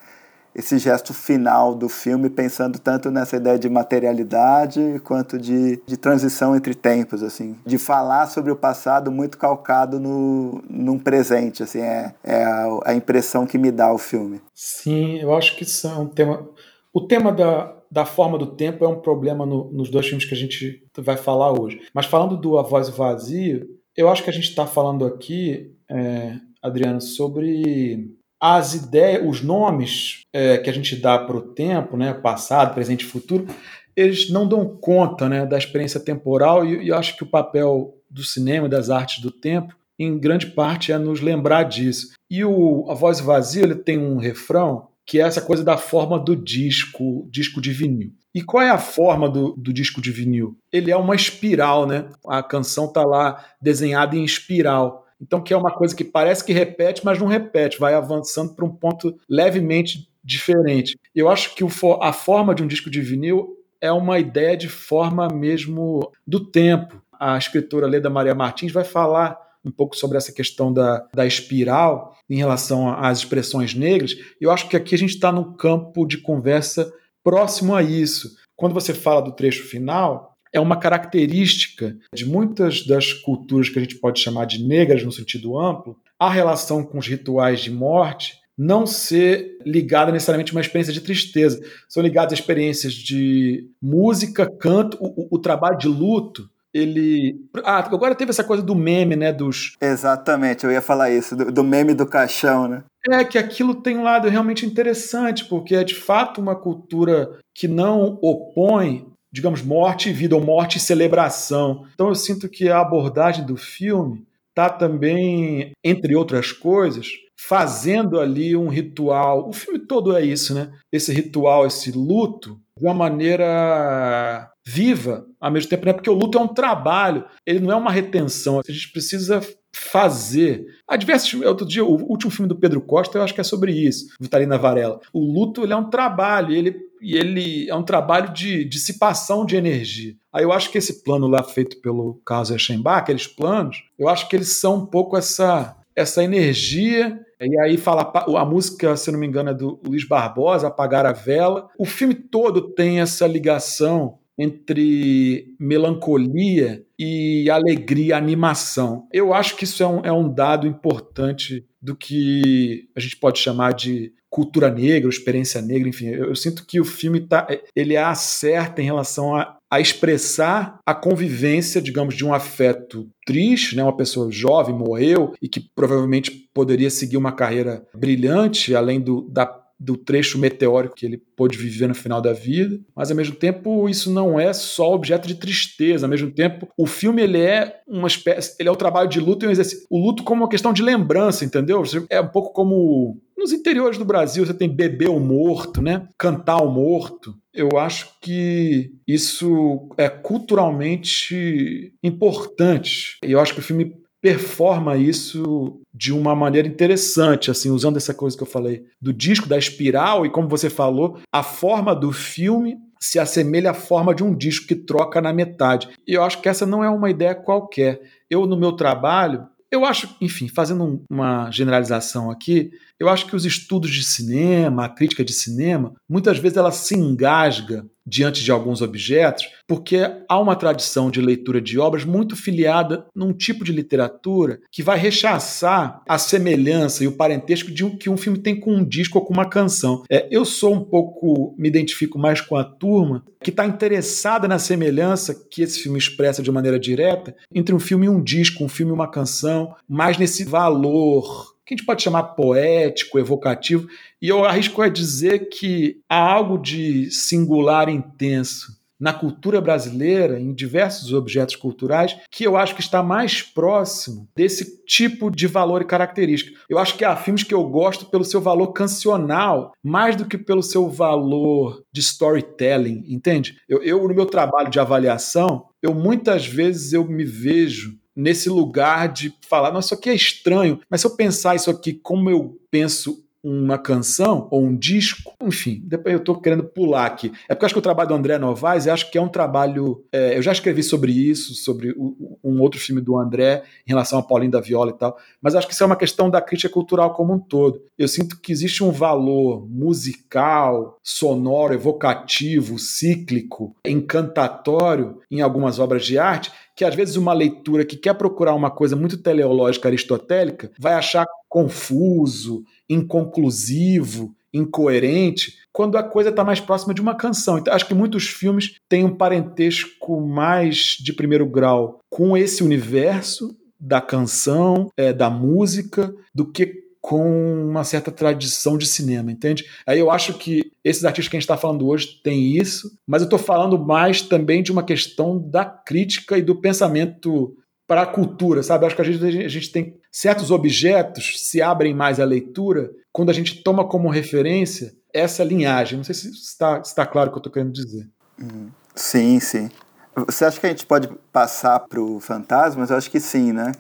esse gesto final do filme, pensando tanto nessa ideia de materialidade quanto de, de transição entre tempos, assim, de falar sobre o passado muito calcado no num presente, assim, é, é a, a impressão que me dá o filme. Sim, eu acho que isso é tema. O tema da, da forma do tempo é um problema no, nos dois filmes que a gente vai falar hoje. Mas falando do A Voz Vazio, eu acho que a gente está falando aqui, é, Adriano, sobre as ideias, os nomes é, que a gente dá para o tempo, né, passado, presente e futuro, eles não dão conta né, da experiência temporal e, e acho que o papel do cinema e das artes do tempo, em grande parte, é nos lembrar disso. E o A Voz Vazia ele tem um refrão que é essa coisa da forma do disco, disco de vinil. E qual é a forma do, do disco de vinil? Ele é uma espiral, né? A canção está lá desenhada em espiral. Então, que é uma coisa que parece que repete, mas não repete, vai avançando para um ponto levemente diferente. Eu acho que a forma de um disco de vinil é uma ideia de forma mesmo do tempo. A escritora Leda Maria Martins vai falar um pouco sobre essa questão da, da espiral em relação às expressões negras. Eu acho que aqui a gente está num campo de conversa próximo a isso. Quando você fala do trecho final, é uma característica de muitas das culturas que a gente pode chamar de negras no sentido amplo, a relação com os rituais de morte não ser ligada necessariamente a uma experiência de tristeza. São ligadas a experiências de música, canto, o, o, trabalho de luto. Ele. Ah, agora teve essa coisa do meme, né? Dos. Exatamente, eu ia falar isso, do, do meme do caixão, né? É que aquilo tem um lado realmente interessante, porque é de fato uma cultura que não opõe digamos, morte e vida, ou morte e celebração. Então eu sinto que a abordagem do filme está também, entre outras coisas, fazendo ali um ritual. O filme todo é isso, né? Esse ritual, esse luto, de uma maneira viva ao mesmo tempo, né? Porque o luto é um trabalho, ele não é uma retenção. A gente precisa fazer. Há diversos Outro dia, o último filme do Pedro Costa, eu acho que é sobre isso, Vitalina Varela. O luto ele é um trabalho, ele, ele é um trabalho de dissipação de energia. Aí eu acho que esse plano lá feito pelo Carlos Eschenbach, aqueles planos, eu acho que eles são um pouco essa, essa energia. E aí fala a música, se não me engano, é do Luiz Barbosa, Apagar a Vela. O filme todo tem essa ligação entre melancolia e alegria, animação. Eu acho que isso é um, é um dado importante do que a gente pode chamar de cultura negra, experiência negra, enfim. Eu, eu sinto que o filme tá, ele acerta em relação a, a expressar a convivência, digamos, de um afeto triste, né? Uma pessoa jovem morreu e que provavelmente poderia seguir uma carreira brilhante, além do, da do trecho meteórico que ele pôde viver no final da vida, mas ao mesmo tempo isso não é só objeto de tristeza, ao mesmo tempo o filme ele é uma espécie, ele é o trabalho de luto e um exercício, o luto como uma questão de lembrança, entendeu? É um pouco como nos interiores do Brasil você tem beber o morto, né? Cantar o morto. Eu acho que isso é culturalmente importante. E eu acho que o filme performa isso de uma maneira interessante, assim, usando essa coisa que eu falei do disco, da espiral, e como você falou, a forma do filme se assemelha à forma de um disco que troca na metade. E eu acho que essa não é uma ideia qualquer. Eu, no meu trabalho, eu acho, enfim, fazendo uma generalização aqui, eu acho que os estudos de cinema, a crítica de cinema, muitas vezes ela se engasga diante de alguns objetos, porque há uma tradição de leitura de obras muito filiada num tipo de literatura que vai rechaçar a semelhança e o parentesco de um, que um filme tem com um disco ou com uma canção. É, eu sou um pouco, me identifico mais com a turma que está interessada na semelhança que esse filme expressa de maneira direta entre um filme e um disco, um filme e uma canção, mais nesse valor que a gente pode chamar poético, evocativo, e eu arrisco a dizer que há algo de singular intenso na cultura brasileira, em diversos objetos culturais, que eu acho que está mais próximo desse tipo de valor e característica. Eu acho que há filmes que eu gosto pelo seu valor cancional, mais do que pelo seu valor de storytelling, entende? Eu, eu no meu trabalho de avaliação, eu muitas vezes eu me vejo nesse lugar de falar, não, isso aqui é estranho, mas se eu pensar isso aqui como eu penso uma canção ou um disco, enfim, depois eu estou querendo pular aqui. É porque eu acho que o trabalho do André Novaes, eu acho que é um trabalho. É, eu já escrevi sobre isso, sobre o, um outro filme do André, em relação a Paulinho da Viola e tal, mas acho que isso é uma questão da crítica cultural como um todo. Eu sinto que existe um valor musical, sonoro, evocativo, cíclico, encantatório em algumas obras de arte que às vezes uma leitura que quer procurar uma coisa muito teleológica aristotélica vai achar confuso, inconclusivo, incoerente, quando a coisa está mais próxima de uma canção. Então, acho que muitos filmes têm um parentesco mais de primeiro grau com esse universo da canção, é, da música, do que com uma certa tradição de cinema, entende? Aí eu acho que esses artistas que a gente está falando hoje têm isso, mas eu estou falando mais também de uma questão da crítica e do pensamento para a cultura, sabe? Acho que a gente, a gente tem certos objetos se abrem mais à leitura quando a gente toma como referência essa linhagem. Não sei se está, está claro o que eu estou querendo dizer. Uhum. Sim, sim. Você acha que a gente pode passar para o Fantasmas? Eu acho que sim, né?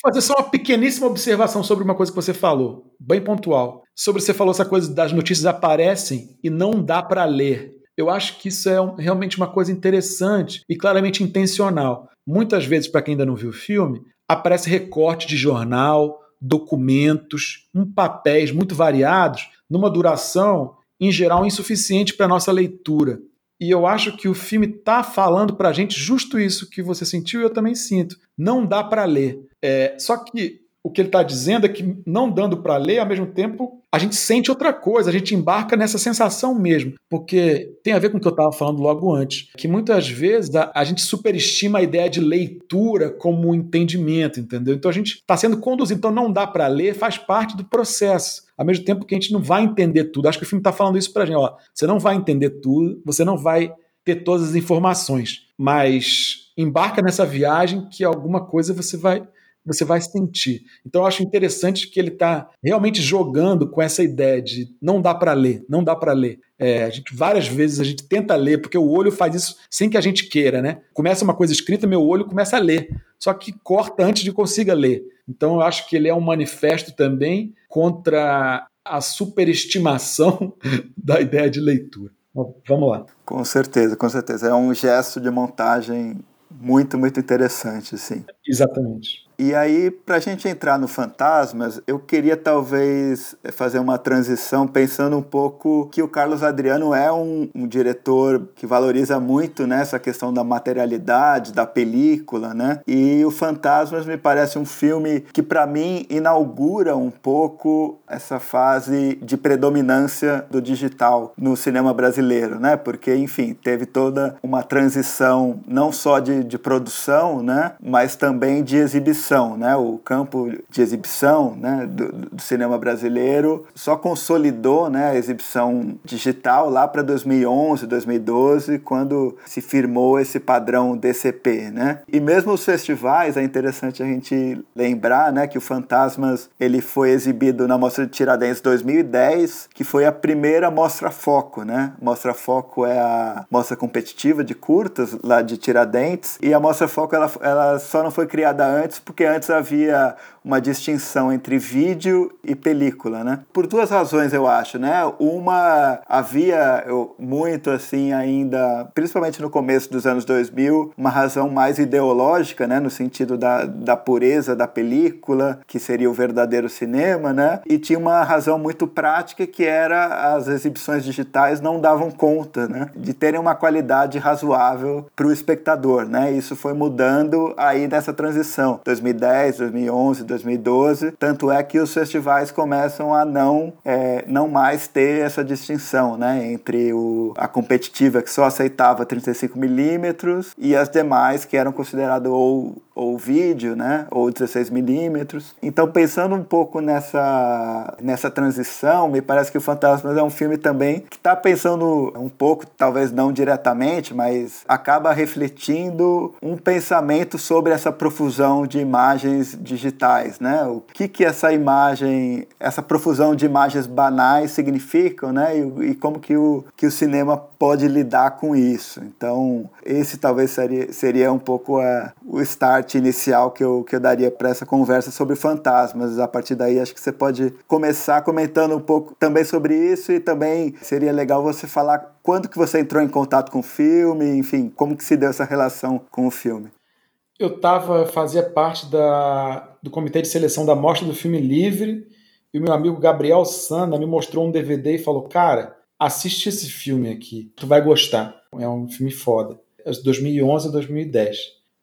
Fazer só uma pequeníssima observação sobre uma coisa que você falou, bem pontual. Sobre você falou essa coisa das notícias aparecem e não dá para ler. Eu acho que isso é um, realmente uma coisa interessante e claramente intencional. Muitas vezes, para quem ainda não viu o filme, aparece recorte de jornal, documentos, um papéis muito variados, numa duração, em geral, insuficiente para nossa leitura. E eu acho que o filme está falando para a gente justo isso que você sentiu e eu também sinto. Não dá para ler. É, só que o que ele está dizendo é que, não dando para ler, ao mesmo tempo, a gente sente outra coisa, a gente embarca nessa sensação mesmo. Porque tem a ver com o que eu estava falando logo antes, que muitas vezes a, a, gente superestima a ideia de leitura como entendimento, entendeu? Então a gente está sendo conduzido, então não dá para ler, faz parte do processo. Ao mesmo tempo que a gente não vai entender tudo. Acho que o filme está falando isso para a gente. Ó, você não vai entender tudo, você não vai ter todas as informações, mas embarca nessa viagem que alguma coisa você vai você vai sentir. Então eu acho interessante que ele está realmente jogando com essa ideia de não dá para ler, não dá para ler. É, a gente, várias vezes a gente tenta ler, porque o olho faz isso sem que a gente queira, né? Começa uma coisa escrita, meu olho começa a ler, só que corta antes de consiga ler. Então eu acho que ele é um manifesto também contra a superestimação da ideia de leitura. Vamos lá. Com certeza, com certeza. É um gesto de montagem muito, muito interessante, sim. Exatamente. E aí, para a gente entrar no Fantasmas, eu queria talvez fazer uma transição pensando um pouco que o Carlos Adriano é um, um diretor que valoriza muito né, essa questão da materialidade, da película, né? E o Fantasmas me parece um filme que, para mim, inaugura um pouco essa fase de predominância do digital no cinema brasileiro, né? Porque, enfim, teve toda uma transição não só de, de produção, né? Mas também de exibição exibição, né? O campo de exibição, né? Do, do cinema brasileiro só consolidou, né? A exibição digital lá para 2011, 2012, quando se firmou esse padrão DCP, né? E mesmo os festivais é interessante a gente lembrar, né? Que o Fantasmas ele foi exibido na Mostra de Tiradentes 2010, que foi a primeira mostra foco, né? Mostra foco é a mostra competitiva de curtas lá de Tiradentes e a mostra foco ela, ela só não foi criada antes porque porque antes havia uma distinção entre vídeo e película, né? Por duas razões, eu acho, né? Uma, havia muito, assim, ainda, principalmente no começo dos anos 2000, uma razão mais ideológica, né? No sentido da, da pureza da película, que seria o verdadeiro cinema, né? E tinha uma razão muito prática, que era as exibições digitais não davam conta, né? De terem uma qualidade razoável para o espectador, né? Isso foi mudando aí nessa transição, 2010, 2011, 2012, 2012. Tanto é que os festivais começam a não, é, não mais ter essa distinção né, entre o, a competitiva, que só aceitava 35mm, e as demais, que eram consideradas ou, ou vídeo, né, ou 16mm. Então, pensando um pouco nessa, nessa transição, me parece que o Fantasmas é um filme também que está pensando um pouco, talvez não diretamente, mas acaba refletindo um pensamento sobre essa profusão de imagens digitais né? O que que essa imagem, essa profusão de imagens banais significam, né? E, e como que o, que o cinema pode lidar com isso. Então, esse talvez seria, seria um pouco uh, o start inicial que eu, que eu daria para essa conversa sobre fantasmas. A partir daí, acho que você pode começar comentando um pouco também sobre isso e também seria legal você falar quando que você entrou em contato com o filme, enfim, como que se deu essa relação com o filme. Eu tava, fazia parte da, do comitê de seleção da mostra do filme Livre e o meu amigo Gabriel Sanda me mostrou um DVD e falou, cara, assiste esse filme aqui, tu vai gostar. É um filme foda. É de 2011 a 2010.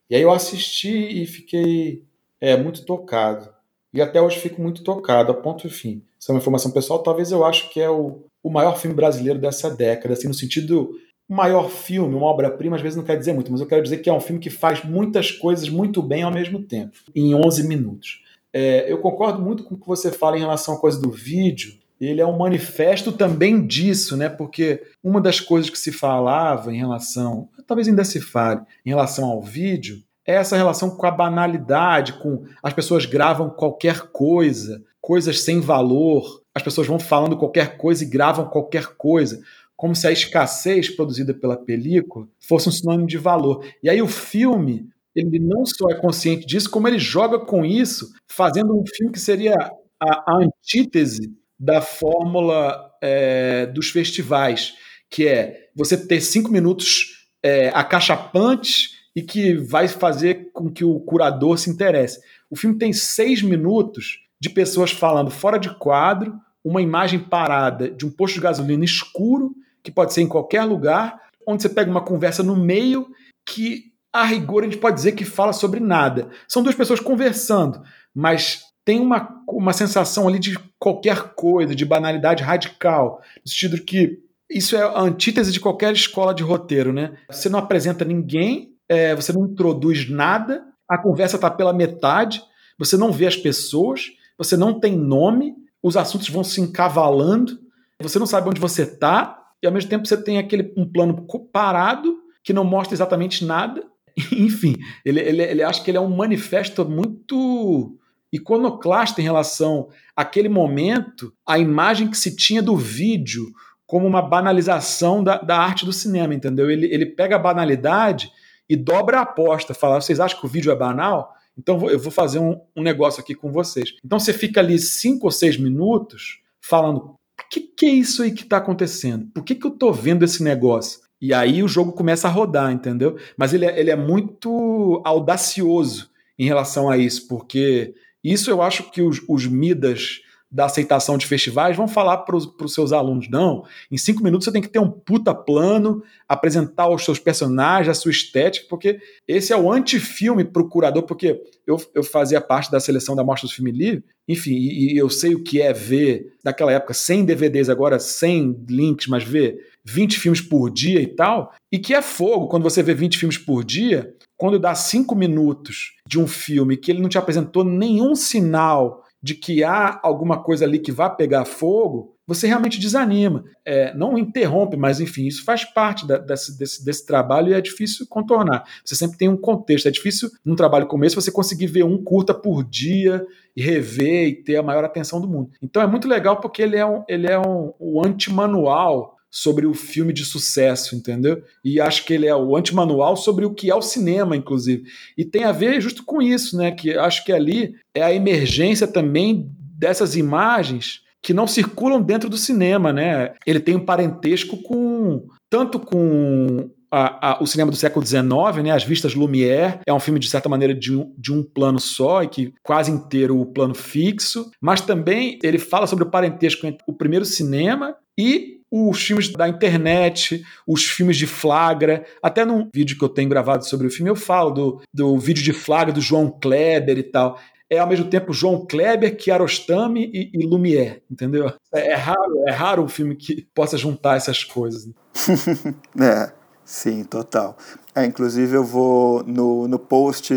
E aí eu assisti e fiquei é, muito tocado. E até hoje fico muito tocado, a ponto e fim. Isso é uma informação pessoal, talvez eu acho que é o, o maior filme brasileiro dessa década, assim, no sentido maior filme, uma obra-prima, às vezes não quer dizer muito, mas eu quero dizer que é um filme que faz muitas coisas muito bem ao mesmo tempo, em 11 minutos. É, eu concordo muito com o que você fala em relação à coisa do vídeo, ele é um manifesto também disso, né? Porque uma das coisas que se falava em relação, talvez ainda se fale, em relação ao vídeo, é essa relação com a banalidade, com as pessoas gravam qualquer coisa, coisas sem valor, as pessoas vão falando qualquer coisa e gravam qualquer coisa, como se a escassez produzida pela película fosse um sinônimo de valor. E aí o filme, ele não só é consciente disso, como ele joga com isso, fazendo um filme que seria a, a antítese da fórmula é, dos festivais, que é você ter cinco minutos é, acachapantes e que vai fazer com que o curador se interesse. O filme tem seis minutos de pessoas falando fora de quadro, uma imagem parada de um posto de gasolina escuro, que pode ser em qualquer lugar, onde você pega uma conversa no meio que, a rigor, a gente pode dizer que fala sobre nada. São duas pessoas conversando, mas tem uma, uma sensação ali de qualquer coisa, de banalidade radical, no sentido que isso é a antítese de qualquer escola de roteiro, né? Você não apresenta ninguém, é, você não introduz nada, a conversa está pela metade, você não vê as pessoas, você não tem nome, os assuntos vão se encavalando, você não sabe onde você está, e ao mesmo tempo você tem aquele um plano parado que não mostra exatamente nada. Enfim, ele, ele, ele acha que ele é um manifesto muito iconoclasta em relação àquele momento, a imagem que se tinha do vídeo como uma banalização da, da arte do cinema, entendeu? Ele, ele pega a banalidade e dobra a aposta, fala: vocês acham que o vídeo é banal? Então eu vou fazer um, um negócio aqui com vocês. Então você fica ali cinco ou seis minutos falando: que, que é isso aí que está acontecendo? Por que, que eu estou vendo esse negócio? E aí o jogo começa a rodar, entendeu? Mas ele é, ele é muito audacioso em relação a isso, porque isso eu acho que os, os Midas da aceitação de festivais vão falar para os seus alunos: não, em cinco minutos você tem que ter um puta plano, apresentar os seus personagens, a sua estética, porque esse é o antifilme para o curador, porque eu, eu fazia parte da seleção da Mostra do Filme Livre, enfim, e, e eu sei o que é ver, naquela época, sem DVDs, agora sem links, mas ver 20 filmes por dia e tal, e que é fogo quando você vê 20 filmes por dia, quando dá cinco minutos de um filme que ele não te apresentou nenhum sinal de que há alguma coisa ali que vai pegar fogo, você realmente desanima. É, não interrompe, mas enfim, isso faz parte da, desse, desse, desse, trabalho e é difícil contornar. Você sempre tem um contexto. É difícil, num trabalho como esse, você conseguir ver um curta por dia e rever e ter a maior atenção do mundo. Então é muito legal porque ele é um, ele é um, um anti-manual sobre o filme de sucesso, entendeu? E acho que ele é o antimanual sobre o que é o cinema, inclusive. E tem a ver justo com isso, né? Que acho que ali é a emergência também dessas imagens que não circulam dentro do cinema, né? Ele tem um parentesco com tanto com a, a, o cinema do século XIX, né, As Vistas Lumière, é um filme, de certa maneira, de um, de um plano só, e que quase inteiro o plano fixo, mas também ele fala sobre o parentesco entre o primeiro cinema e os filmes da internet, os filmes de flagra. Até num vídeo que eu tenho gravado sobre o filme, eu falo do, do vídeo de flagra do João Kleber e tal. É ao mesmo tempo João Kleber, Kiarostami e, e Lumière, entendeu? É, é, raro, é raro um filme que possa juntar essas coisas. é, sim, total. É, inclusive eu vou no, no post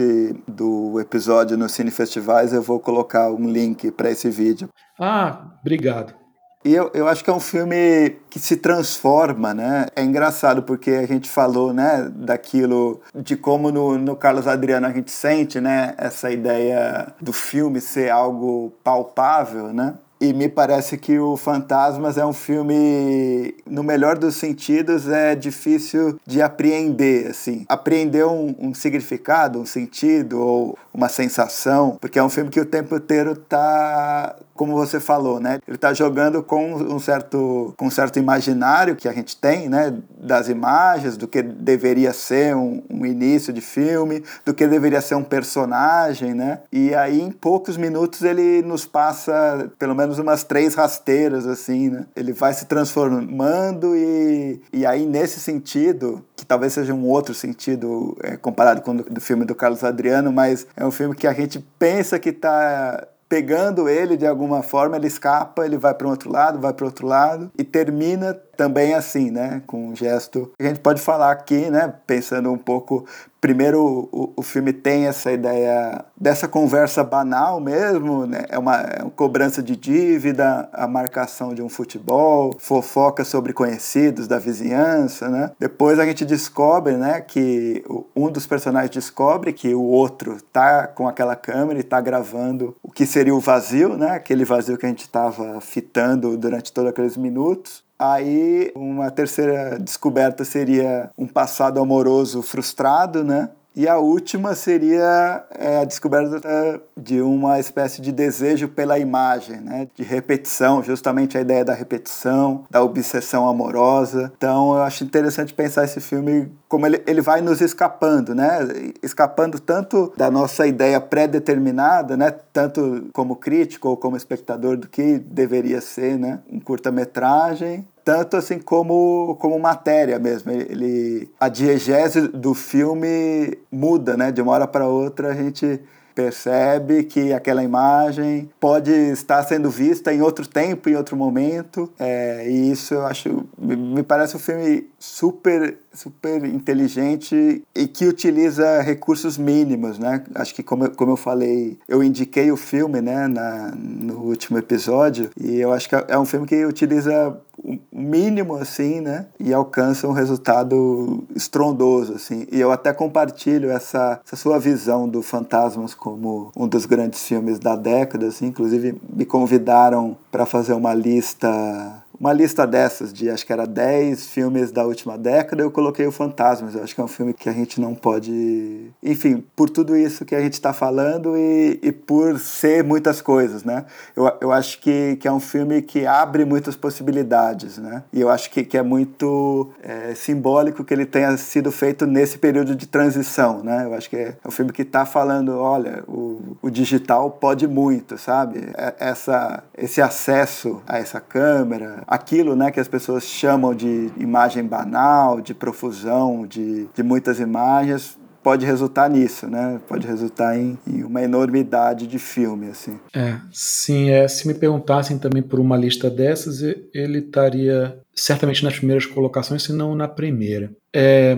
do episódio no Cine Festivais, eu vou colocar um link para esse vídeo. Ah, obrigado. E eu, eu acho que é um filme que se transforma, né? É engraçado porque a gente falou, né, daquilo, de como no, no Carlos Adriano a gente sente, né, essa ideia do filme ser algo palpável, né? E me parece que o Fantasmas é um filme, no melhor dos sentidos, é difícil de apreender, assim. Apreender um, um significado, um sentido ou uma sensação, porque é um filme que o tempo inteiro tá como você falou, né? Ele está jogando com um certo, com um certo imaginário que a gente tem, né? Das imagens, do que deveria ser um, um, início de filme, do que deveria ser um personagem, né? E aí, em poucos minutos, ele nos passa pelo menos umas três rasteiras, assim, né? Ele vai se transformando e, e aí, nesse sentido, que talvez seja um outro sentido é, comparado com o do, do filme do Carlos Adriano, mas é um filme que a gente pensa que está pegando ele de alguma forma, ele escapa, ele vai para um outro lado, vai para outro lado e termina também assim, né, com um gesto. A gente pode falar aqui, né, pensando um pouco primeiro o, o filme tem essa ideia dessa conversa banal mesmo, né? É uma, é uma, cobrança de dívida, a marcação de um futebol, fofoca sobre conhecidos da vizinhança, né? Depois a gente descobre, né, que um dos personagens descobre que o outro tá com aquela câmera e tá gravando o que seria o vazio, né? Aquele vazio que a gente estava fitando durante todos aqueles minutos. Aí, uma terceira descoberta seria um passado amoroso frustrado, né? E a última seria é, a descoberta de uma espécie de desejo pela imagem, né? de repetição, justamente a ideia da repetição, da obsessão amorosa. Então eu acho interessante pensar esse filme como ele, ele vai nos escapando, né? escapando tanto da nossa ideia pré-determinada, né? tanto como crítico ou como espectador do que deveria ser né? um curta-metragem, tanto assim como, como matéria mesmo. Ele, a diegese do filme muda, né? De uma hora para outra a gente percebe que aquela imagem pode estar sendo vista em outro tempo, em outro momento, é, e isso eu acho, me parece um filme super, super inteligente e que utiliza recursos mínimos, né? Acho que como, como eu falei, eu indiquei o filme, né, na, no último episódio, e eu acho que é um filme que utiliza o mínimo assim, né? E alcança um resultado estrondoso assim. E eu até compartilho essa, essa sua visão do Fantasmas como um dos grandes filmes da década, assim. Inclusive me convidaram para fazer uma lista uma lista dessas, de acho que era 10 filmes da última década, eu coloquei o Fantasmas. Eu acho que é um filme que a gente não pode. Enfim, por tudo isso que a gente está falando e, e por ser muitas coisas, né? Eu, eu acho que, que é um filme que abre muitas possibilidades, né? E eu acho que, que é muito é, simbólico que ele tenha sido feito nesse período de transição, né? Eu acho que é, um filme que está falando: olha, o, o digital pode muito, sabe? É, essa, esse acesso a essa câmera aquilo né, que as pessoas chamam de imagem banal, de profusão, de, de muitas imagens, pode resultar nisso, né? Pode resultar em, em, uma enormidade de filme, assim. É, sim. É, se me perguntassem também por uma lista dessas, ele estaria certamente nas primeiras colocações, se não na primeira. É,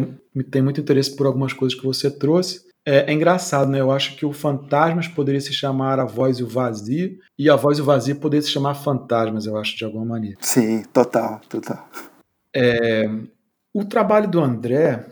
tem muito interesse por algumas coisas que você trouxe. É, é, engraçado, né? Eu acho que o Fantasmas poderia se chamar A Voz e o Vazio, e A Voz e o Vazio poderia se chamar Fantasmas, eu acho, de alguma maneira. Sim, total, total. É, o trabalho do André,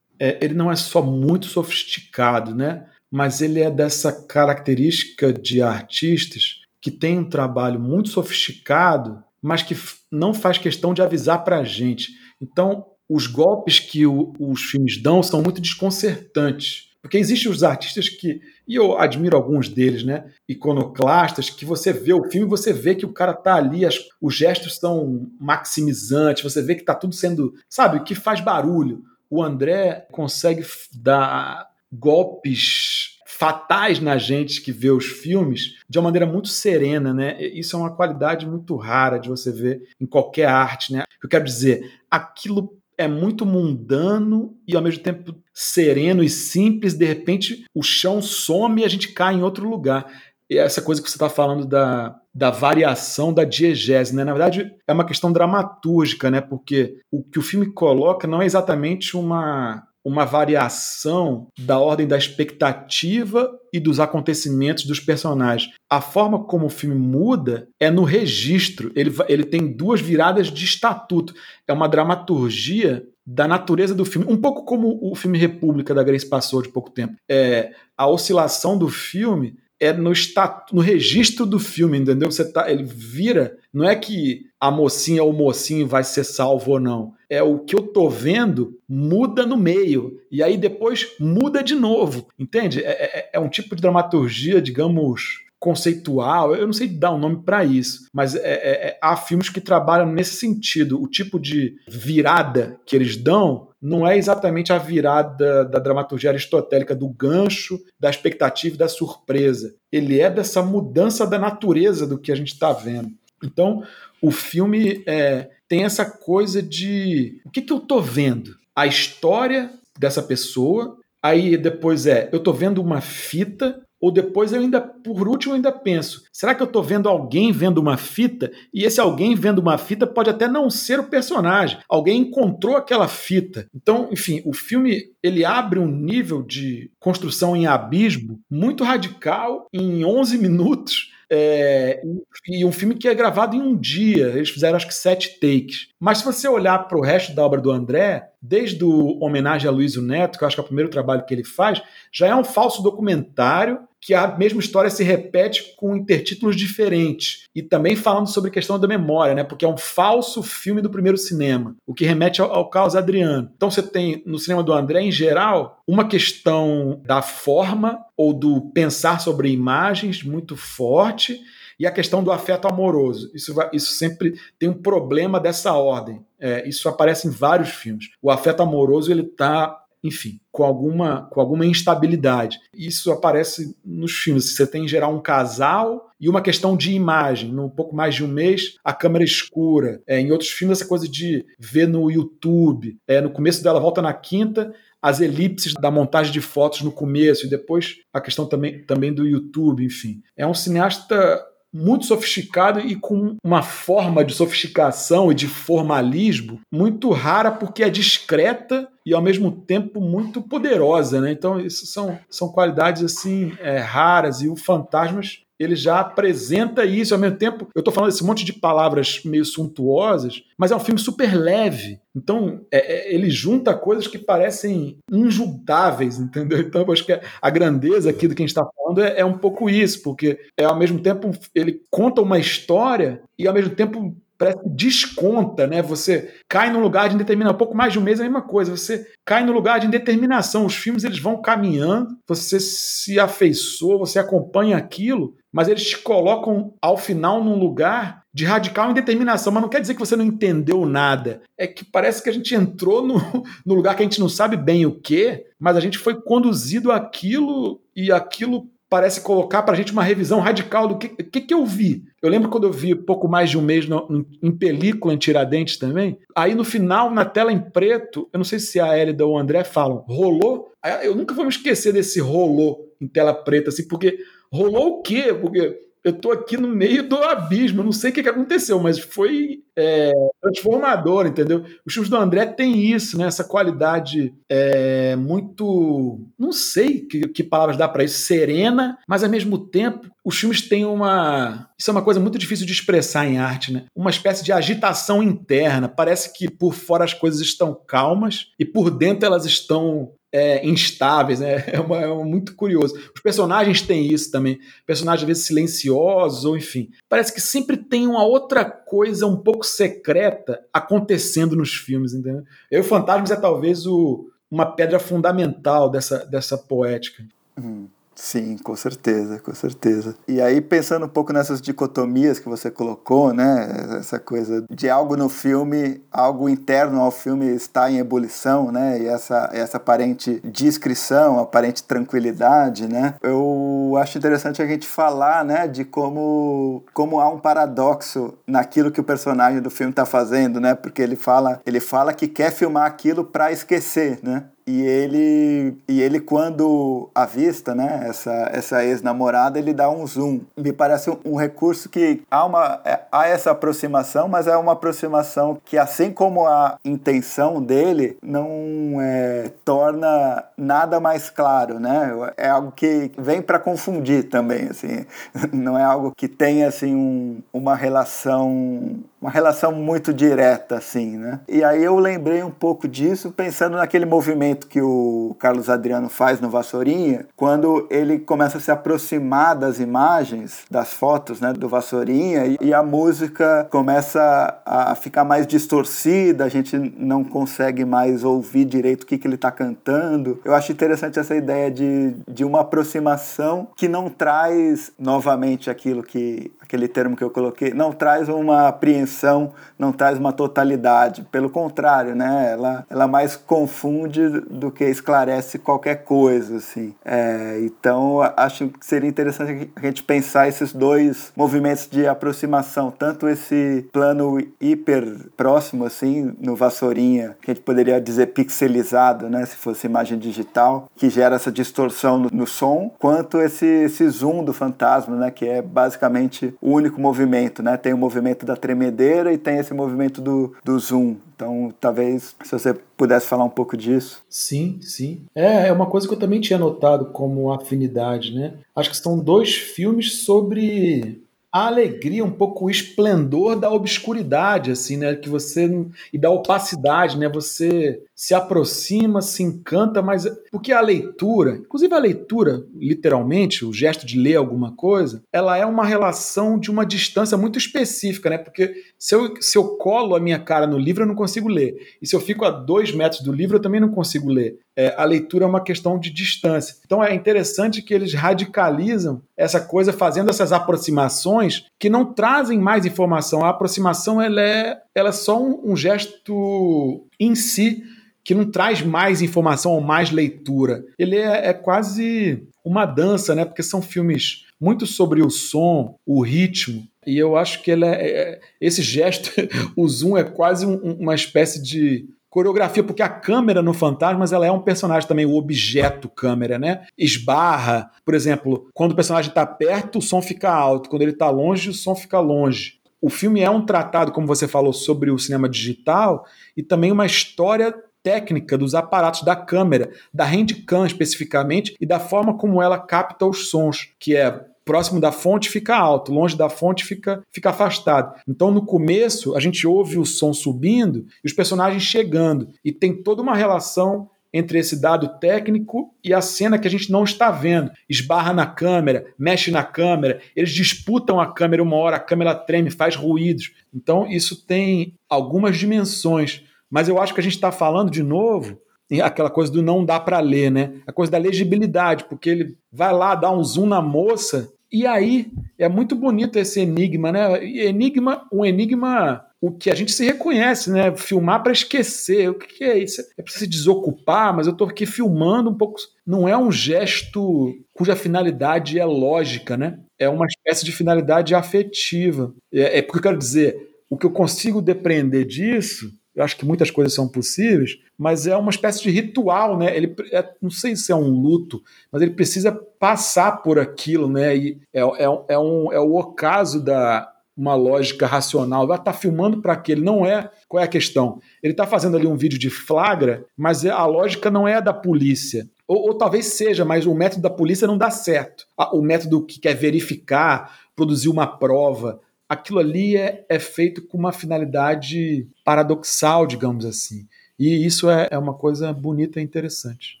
é, ele não é só muito sofisticado, né? Mas ele é dessa característica de artistas que tem um trabalho muito sofisticado, mas que não faz questão de avisar para a gente. Então, os golpes que o, os filmes dão são muito desconcertantes porque existem os artistas que, e eu admiro alguns deles, né? Iconoclastas, que você vê o filme você vê que o cara tá ali, as, os gestos são maximizantes, você vê que tá tudo sendo, sabe, que faz barulho. O André consegue dar golpes fatais na gente que vê os filmes de uma maneira muito serena, né? Isso é uma qualidade muito rara de você ver em qualquer arte, né? Eu quero dizer, aquilo é muito mundano e ao mesmo tempo sereno e simples. De repente, o chão some e a gente cai em outro lugar. E essa coisa que você está falando da, da variação da diegese, né? Na verdade, é uma questão dramatúrgica, né? Porque o que o filme coloca não é exatamente uma uma variação da ordem da expectativa e dos acontecimentos dos personagens. A forma como o filme muda é no registro. Ele, ele tem duas viradas de estatuto. É uma dramaturgia da natureza do filme, um pouco como o filme República da Grace passou de pouco tempo. É, a oscilação do filme é no, estatu, no registro do filme, entendeu? Você tá, ele vira. Não é que a mocinha ou o mocinho vai ser salvo ou não. É o que eu tô vendo muda no meio. E aí depois muda de novo. Entende? É, é, é um tipo de dramaturgia, digamos, conceitual, eu não sei dar um nome para isso, mas é, é, é, há filmes que trabalham nesse sentido. O tipo de virada que eles dão não é exatamente a virada da dramaturgia aristotélica do gancho, da expectativa e da surpresa. Ele é dessa mudança da natureza do que a gente está vendo. Então, o filme é, tem essa coisa de o que, que eu estou vendo? A história dessa pessoa, aí depois é eu estou vendo uma fita ou depois eu ainda, por último, ainda penso: será que eu estou vendo alguém vendo uma fita? E esse alguém vendo uma fita pode até não ser o personagem. Alguém encontrou aquela fita. Então, enfim, o filme ele abre um nível de construção em abismo muito radical em 11 minutos é, e um filme que é gravado em um dia. Eles fizeram acho que sete takes. Mas se você olhar para o resto da obra do André, desde o Homenagem a Luiz Neto, que eu acho que é o primeiro trabalho que ele faz, já é um falso documentário que a mesma história se repete com intertítulos diferentes. E também falando sobre a questão da memória, né? Porque é um falso filme do primeiro cinema, o que remete ao, ao Adriano. Então você tem no cinema do André, em geral, uma questão da forma ou do pensar sobre imagens muito forte e a questão do afeto amoroso. Isso, vai, isso sempre tem um problema dessa ordem. É, isso aparece em vários filmes. O afeto amoroso ele está enfim, com alguma, com alguma instabilidade. Isso aparece nos filmes. Você tem em geral um casal e uma questão de imagem. No pouco mais de um mês, a câmera escura. É, em outros filmes, essa coisa de ver no YouTube. É, no começo dela, volta na quinta, as elipses da montagem de fotos no começo e depois a questão também, também do YouTube, enfim. É um cineasta muito sofisticado e com uma forma de sofisticação e de formalismo muito rara porque é discreta e ao mesmo tempo muito poderosa, né? Então isso são, são qualidades assim é, raras e o Fantasmas ele já apresenta isso ao mesmo tempo. Eu estou falando esse monte de palavras meio suntuosas, mas é um filme super leve. Então, é, é, ele junta coisas que parecem injuntáveis, entendeu? Então, acho que a grandeza aqui do que a gente está falando é, é, um pouco isso, porque é ao mesmo tempo ele conta uma história e ao mesmo tempo parece que desconta, né? Você cai no lugar de indeterminação. Um pouco mais de um mês é a mesma coisa. Você cai no lugar de indeterminação. Os filmes eles vão caminhando, você se afeiçoa, você acompanha aquilo, mas eles te colocam ao final num lugar de radical indeterminação. Mas não quer dizer que você não entendeu nada. É que parece que a gente entrou no, no lugar que a gente não sabe bem o que, mas a gente foi conduzido àquilo e aquilo parece colocar para a gente uma revisão radical do que, que, que eu vi. Eu lembro quando eu vi pouco mais de um mês no, em película em Tiradentes também. Aí no final, na tela em preto, eu não sei se a Elida ou o André falam, rolou. Eu nunca vou me esquecer desse rolou em tela preta, assim, porque rolou o quê? Porque eu tô aqui no meio do abismo, não sei o que, que aconteceu, mas foi é, transformador, entendeu? Os filmes do André tem isso, né? Essa qualidade é, muito, não sei que, que palavras dá para isso, serena, mas ao mesmo tempo os filmes têm uma, isso é uma coisa muito difícil de expressar em arte, né? Uma espécie de agitação interna. Parece que por fora as coisas estão calmas e por dentro elas estão é, instáveis, né? É, uma, é muito curioso. Os personagens têm isso também. Personagens às vezes silenciosos, ou enfim. Parece que sempre tem uma outra coisa um pouco secreta acontecendo nos filmes, entendeu? E o Fantasmas é talvez o, uma pedra fundamental dessa, dessa poética. Hum. Sim, com certeza, com certeza. E aí, pensando um pouco nessas dicotomias que você colocou, né? Essa coisa de algo no filme, algo interno ao filme está em ebulição, né? E essa, essa aparente discrição, aparente tranquilidade, né? Eu acho interessante a gente falar, né? De como, como há um paradoxo naquilo que o personagem do filme está fazendo, né? Porque ele fala, ele fala que quer filmar aquilo para esquecer, né? E ele, e ele quando avista né, essa, essa ex-namorada, ele dá um zoom. Me parece um, um recurso que há, uma, é, há essa aproximação, mas é uma aproximação que, assim como a intenção dele, não é, torna nada mais claro, né? É algo que vem para confundir também, assim. Não é algo que tenha assim um, uma relação uma relação muito direta, assim, né? E aí eu lembrei um pouco disso pensando naquele movimento que o Carlos Adriano faz no Vassourinha, quando ele começa a se aproximar das imagens, das fotos, né, do Vassourinha, e a música começa a ficar mais distorcida, a gente não consegue mais ouvir direito o que, que ele está cantando. Eu acho interessante essa ideia de, de uma aproximação que não traz novamente aquilo que aquele termo que eu coloquei, não traz uma apreensão, não traz uma totalidade. Pelo contrário, né? Ela, ela mais confunde do que esclarece qualquer coisa, assim. É, então, acho que seria interessante a gente pensar esses dois movimentos de aproximação, tanto esse plano hiper próximo, assim, no Vassourinha, que a gente poderia dizer pixelizado, né? Se fosse imagem digital, que gera essa distorção no, no som, quanto esse, esse zoom do fantasma, né? Que é basicamente único movimento, né? Tem o movimento da tremedeira e tem esse movimento do, do zoom. Então, talvez, se você pudesse falar um pouco disso. Sim, sim. É, é uma coisa que eu também tinha notado como afinidade, né? Acho que são dois filmes sobre a alegria, um pouco o esplendor da obscuridade, assim, né? Que você e da opacidade, né? Você se aproxima, se encanta, mas porque a leitura, inclusive a leitura, literalmente, o gesto de ler alguma coisa, ela é uma relação de uma distância muito específica, né? Porque se eu, se eu colo a minha cara no livro, eu não consigo ler. E se eu fico a dois metros do livro, eu também não consigo ler. É, a leitura é uma questão de distância. Então é interessante que eles radicalizam essa coisa fazendo essas aproximações que não trazem mais informação. A aproximação ela é, ela é só um, um gesto em si que não traz mais informação ou mais leitura. Ele é, é quase uma dança, né? Porque são filmes muito sobre o som, o ritmo, e eu acho que ele é, é esse gesto, o zoom é quase um, uma espécie de coreografia, porque a câmera no Fantasmas ela é um personagem também, o objeto câmera, né? Esbarra, por exemplo, quando o personagem está perto, o som fica alto, quando ele está longe, o som fica longe. O filme é um tratado, como você falou, sobre o cinema digital e também uma história técnica dos aparatos da câmera, da handcam especificamente, e da forma como ela capta os sons, que é próximo da fonte fica alto, longe da fonte fica, fica afastado. Então no começo a gente ouve o som subindo e os personagens chegando, e tem toda uma relação entre esse dado técnico e a cena que a gente não está vendo. Esbarra na câmera, mexe na câmera, eles disputam a câmera uma hora, a câmera treme, faz ruídos. Então isso tem algumas dimensões mas eu acho que a gente está falando de novo aquela coisa do não dá para ler, né? A coisa da legibilidade, porque ele vai lá dar um zoom na moça e aí é muito bonito esse enigma, né? Enigma, um enigma o que a gente se reconhece, né? Filmar para esquecer. O que é isso? É para se desocupar, mas eu estou aqui filmando um pouco. Não é um gesto cuja finalidade é lógica, né? É uma espécie de finalidade afetiva. É, é porque eu quero dizer, o que eu consigo depreender disso eu acho que muitas coisas são possíveis, mas é uma espécie de ritual, né? Ele é, não sei se é um luto, mas ele precisa passar por aquilo, né? E é, é, é, um, é o ocaso da uma lógica racional. Estar tá filmando para aquele, não é. Qual é a questão? Ele está fazendo ali um vídeo de flagra, mas a lógica não é a da polícia. Ou, ou, talvez seja, mas o método da polícia não dá certo. O método que quer verificar, produzir uma prova, aquilo ali é, é feito com uma finalidade paradoxal, digamos assim. E isso é, é uma coisa bonita e interessante.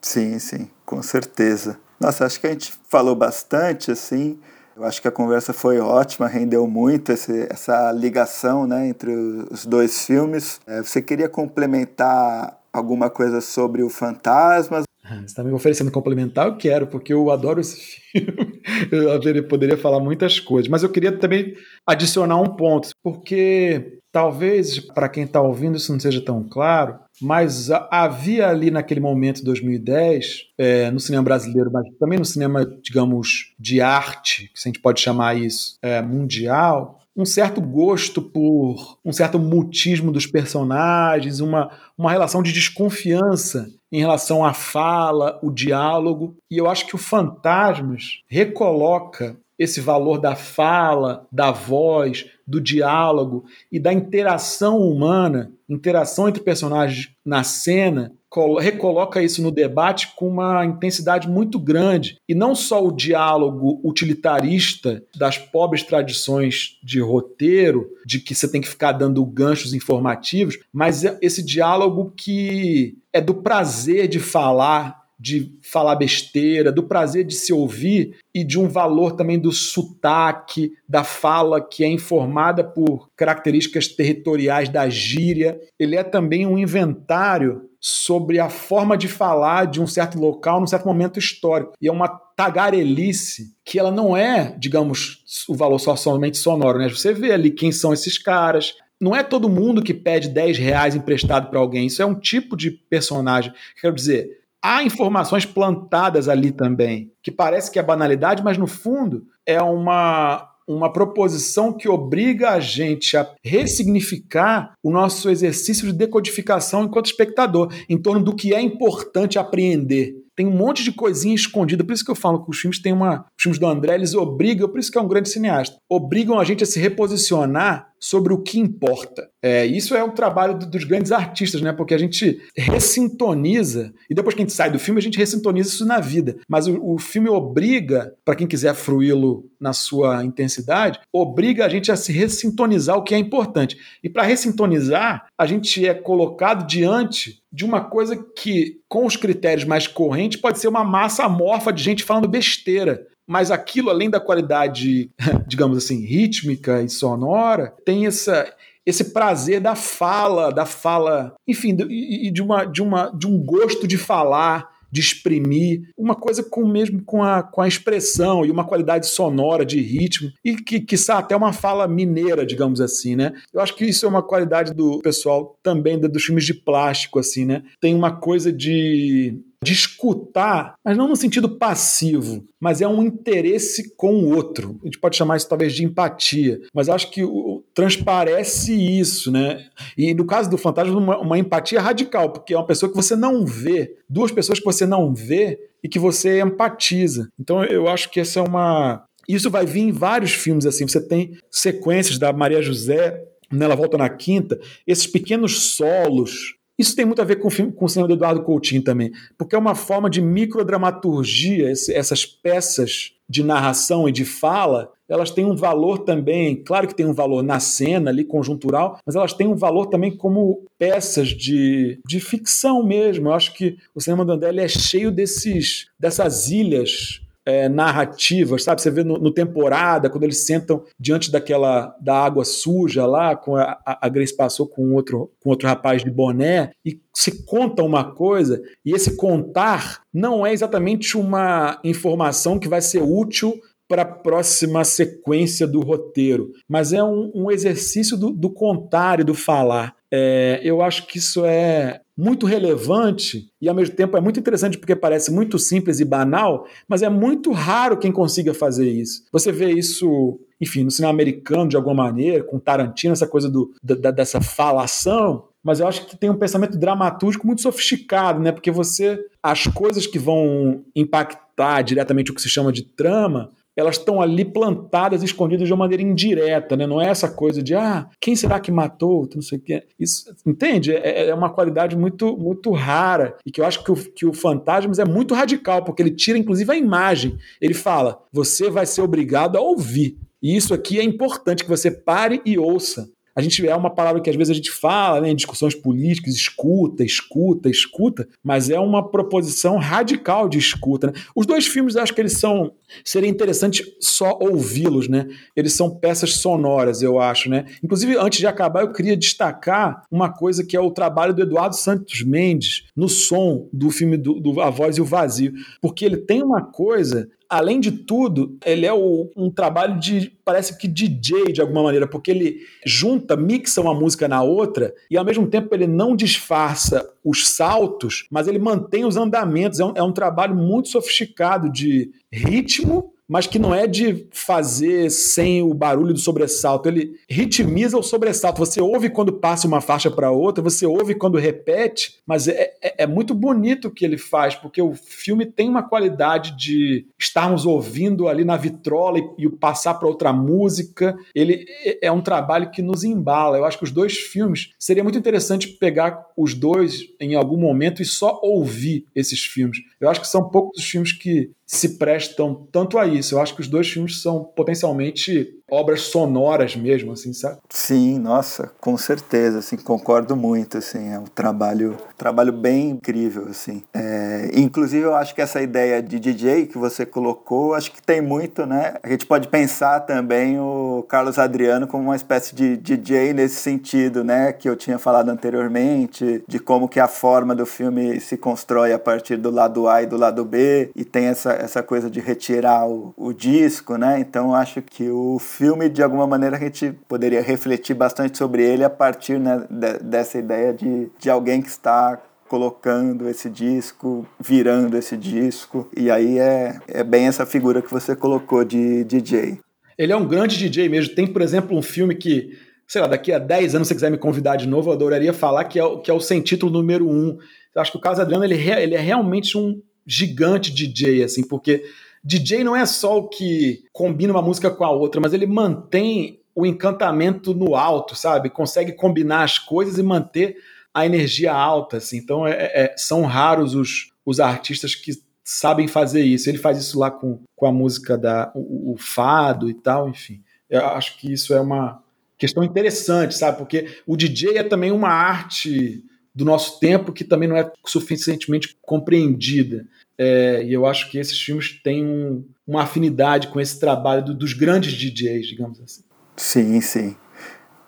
Sim, sim, com certeza. Nossa, acho que a gente falou bastante, assim. Eu acho que a conversa foi ótima, rendeu muito esse, essa ligação né, entre os dois filmes. É, você queria complementar alguma coisa sobre o Fantasmas? Você está me oferecendo complementar? Eu quero, porque eu adoro esse filme. Eu poderia falar muitas coisas, mas eu queria também adicionar um ponto, porque talvez para quem está ouvindo isso não seja tão claro, mas havia ali naquele momento, 2010, é, no cinema brasileiro, mas também no cinema, digamos, de arte, se a gente pode chamar isso, é, mundial, um certo gosto por um certo mutismo dos personagens, uma, uma relação de desconfiança em relação à fala, o diálogo, e eu acho que o Fantasmas recoloca esse valor da fala, da voz, do diálogo e da interação humana, interação entre personagens na cena, recoloca isso no debate com uma intensidade muito grande. E não só o diálogo utilitarista das pobres tradições de roteiro, de que você tem que ficar dando ganchos informativos, mas esse diálogo que é do prazer de falar, de falar besteira, do prazer de se ouvir e de um valor também do sotaque, da fala que é informada por características territoriais da gíria. Ele é também um inventário sobre a forma de falar de um certo local num certo momento histórico. E é uma tagarelice que ela não é, digamos, o valor só somente sonoro, né? Você vê ali quem são esses caras, não é todo mundo que pede 10 reais emprestado para alguém. Isso é um tipo de personagem. Quero dizer, há informações plantadas ali também, que parece que é banalidade, mas no fundo é uma, uma proposição que obriga a gente a ressignificar o nosso exercício de decodificação enquanto espectador, em torno do que é importante apreender. Tem um monte de coisinha escondida, por isso que eu falo que os filmes têm uma. Os filmes do André, eles obrigam, por isso que é um grande cineasta, obrigam a gente a se reposicionar sobre o que importa. É, isso é um trabalho do, dos grandes artistas, né? Porque a gente ressintoniza, e depois que a gente sai do filme, a gente ressintoniza isso na vida. Mas o, o filme obriga, para quem quiser fruí-lo na sua intensidade, obriga a gente a se ressintonizar o que é importante. E para ressintonizar, a gente é colocado diante de uma coisa que, com os critérios mais correntes, pode ser uma massa amorfa de gente falando besteira mas aquilo, além da qualidade, digamos assim, rítmica e sonora, tem essa, esse prazer da fala, da fala, enfim, e de, uma, de, uma, de um gosto de falar, de exprimir, uma coisa com mesmo com a, com a expressão e uma qualidade sonora de ritmo, e que, quiçá, até uma fala mineira, digamos assim, né? Eu acho que isso é uma qualidade do pessoal também dos filmes de plástico, assim, né? Tem uma coisa de de escutar, mas não no sentido passivo, mas é um interesse com o outro. A gente pode chamar isso talvez de empatia, mas acho que o, transparece isso, né? E no caso do fantasma, uma, uma empatia radical, porque é uma pessoa que você não vê, duas pessoas que você não vê e que você empatiza. Então eu acho que essa é uma. Isso vai vir em vários filmes assim. Você tem sequências da Maria José nela volta na quinta, esses pequenos solos isso tem muito a ver com o, filme, com o cinema do Eduardo Coutinho também, porque é uma forma de microdramaturgia, esse, essas peças de narração e de fala, elas têm um valor também, claro que tem um valor na cena ali, conjuntural, mas elas têm um valor também como peças de, de ficção mesmo. Eu acho que o cinema do André é cheio desses, dessas ilhas é, narrativas, sabe? Você vê no, no, temporada, quando eles sentam diante daquela da água suja lá, com a, a, Grace passou com outro, com outro rapaz de boné, e se conta uma coisa, e esse contar não é exatamente uma informação que vai ser útil para a próxima sequência do roteiro, mas é um, um exercício do, do contar e do falar. É, eu acho que isso é muito relevante e ao mesmo tempo é muito interessante porque parece muito simples e banal, mas é muito raro quem consiga fazer isso. Você vê isso, enfim, no cinema americano de alguma maneira, com Tarantino, essa coisa do, da, dessa falação, mas eu acho que tem um pensamento dramatúrgico muito sofisticado, né? Porque você as coisas que vão impactar diretamente o que se chama de trama elas estão ali plantadas, escondidas de uma maneira indireta, né? Não é essa coisa de ah, quem será que matou? Não sei o. Isso, entende? É, é, uma qualidade muito, muito rara e que eu acho que o, que o Fantasmas é muito radical, porque ele tira inclusive a imagem. Ele fala: você vai ser obrigado a ouvir. E isso aqui é importante que você pare e ouça a gente é uma palavra que às vezes a gente fala né, em discussões políticas, escuta, escuta, escuta, mas é uma proposição radical de escuta. Né? Os dois filmes, acho que eles são. Seria interessante só ouvi-los, né? Eles são peças sonoras, eu acho, né? Inclusive, antes de acabar, eu queria destacar uma coisa que é o trabalho do Eduardo Santos Mendes no som do filme do, do A Voz e o Vazio, porque ele tem uma coisa além de tudo, ele é o, um trabalho de, parece que DJ de alguma maneira, porque ele junta, mixa uma música na outra e ao mesmo tempo ele não disfarça os saltos, mas ele mantém os andamentos. É um, é um trabalho muito sofisticado de ritmo, mas que não é de fazer sem o barulho do sobressalto. Ele ritmiza o sobressalto. Você ouve quando passa uma faixa para outra, você ouve quando repete, mas é, é, é, muito bonito o que ele faz, porque o filme tem uma qualidade de estarmos ouvindo ali na vitrola e, e passar para outra música. Ele é, é um trabalho que nos embala. Eu acho que os dois filmes seria muito interessante pegar os dois em algum momento e só ouvir esses filmes. Eu acho que são poucos os filmes que se prestam tanto a isso. Eu acho que os dois filmes são potencialmente obras sonoras mesmo, assim, sabe? Sim, nossa, com certeza, assim, concordo muito, assim, é um trabalho, trabalho bem incrível, assim. É, inclusive, eu acho que essa ideia de DJ que você colocou, acho que tem muito, né? A gente pode pensar também o Carlos Adriano como uma espécie de DJ nesse sentido, né? Que eu tinha falado anteriormente, de como que a forma do filme se constrói a partir do lado A e do lado B, e tem essa, essa coisa de retirar o, o disco, né? Então, acho que o filme filme, de alguma maneira, a gente poderia refletir bastante sobre ele a partir né, de, dessa ideia de, de alguém que está colocando esse disco, virando esse disco. E aí é, é bem essa figura que você colocou de DJ. Ele é um grande DJ mesmo. Tem, por exemplo, um filme que, sei lá, daqui a 10 anos, se quiser me convidar de novo, eu adoraria falar, que é, que é o Sem Título número 1. Eu acho que o Carlos Adriano ele, ele é realmente um gigante DJ, assim, porque DJ não é só o que combina uma música com a outra, mas ele mantém o encantamento no alto, sabe? Consegue combinar as coisas e manter a energia alta, assim. Então, é, é, são raros os, os artistas que sabem fazer isso. Ele faz isso lá com, com a música da o, o fado e tal, enfim. Eu acho que isso é uma questão interessante, sabe? Porque o DJ é também uma arte do nosso tempo que também não é suficientemente compreendida. É, e eu acho que esses filmes têm um, uma afinidade com esse trabalho do, dos grandes DJs, digamos assim. Sim, sim.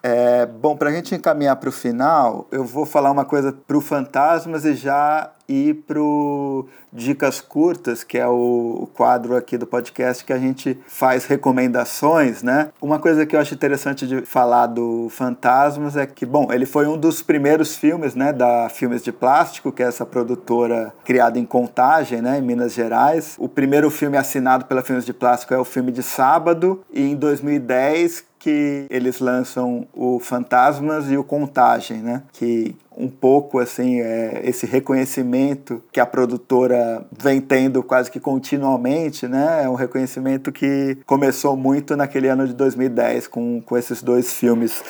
É, bom, para a gente encaminhar para o final, eu vou falar uma coisa para o Fantasmas e já ir para Dicas Curtas, que é o quadro aqui do podcast que a gente faz recomendações, né? Uma coisa que eu acho interessante de falar do Fantasmas é que, bom, ele foi um dos primeiros filmes, né, da Filmes de Plástico, que é essa produtora criada em Contagem, né, em Minas Gerais. O primeiro filme assinado pela Filmes de Plástico é o filme de Sábado, e em 2010 que eles lançam o Fantasmas e o Contagem, né? Que um pouco assim é, esse reconhecimento que a produtora vem tendo quase que continuamente, né? É um reconhecimento que começou muito naquele ano de 2010 com, com esses dois filmes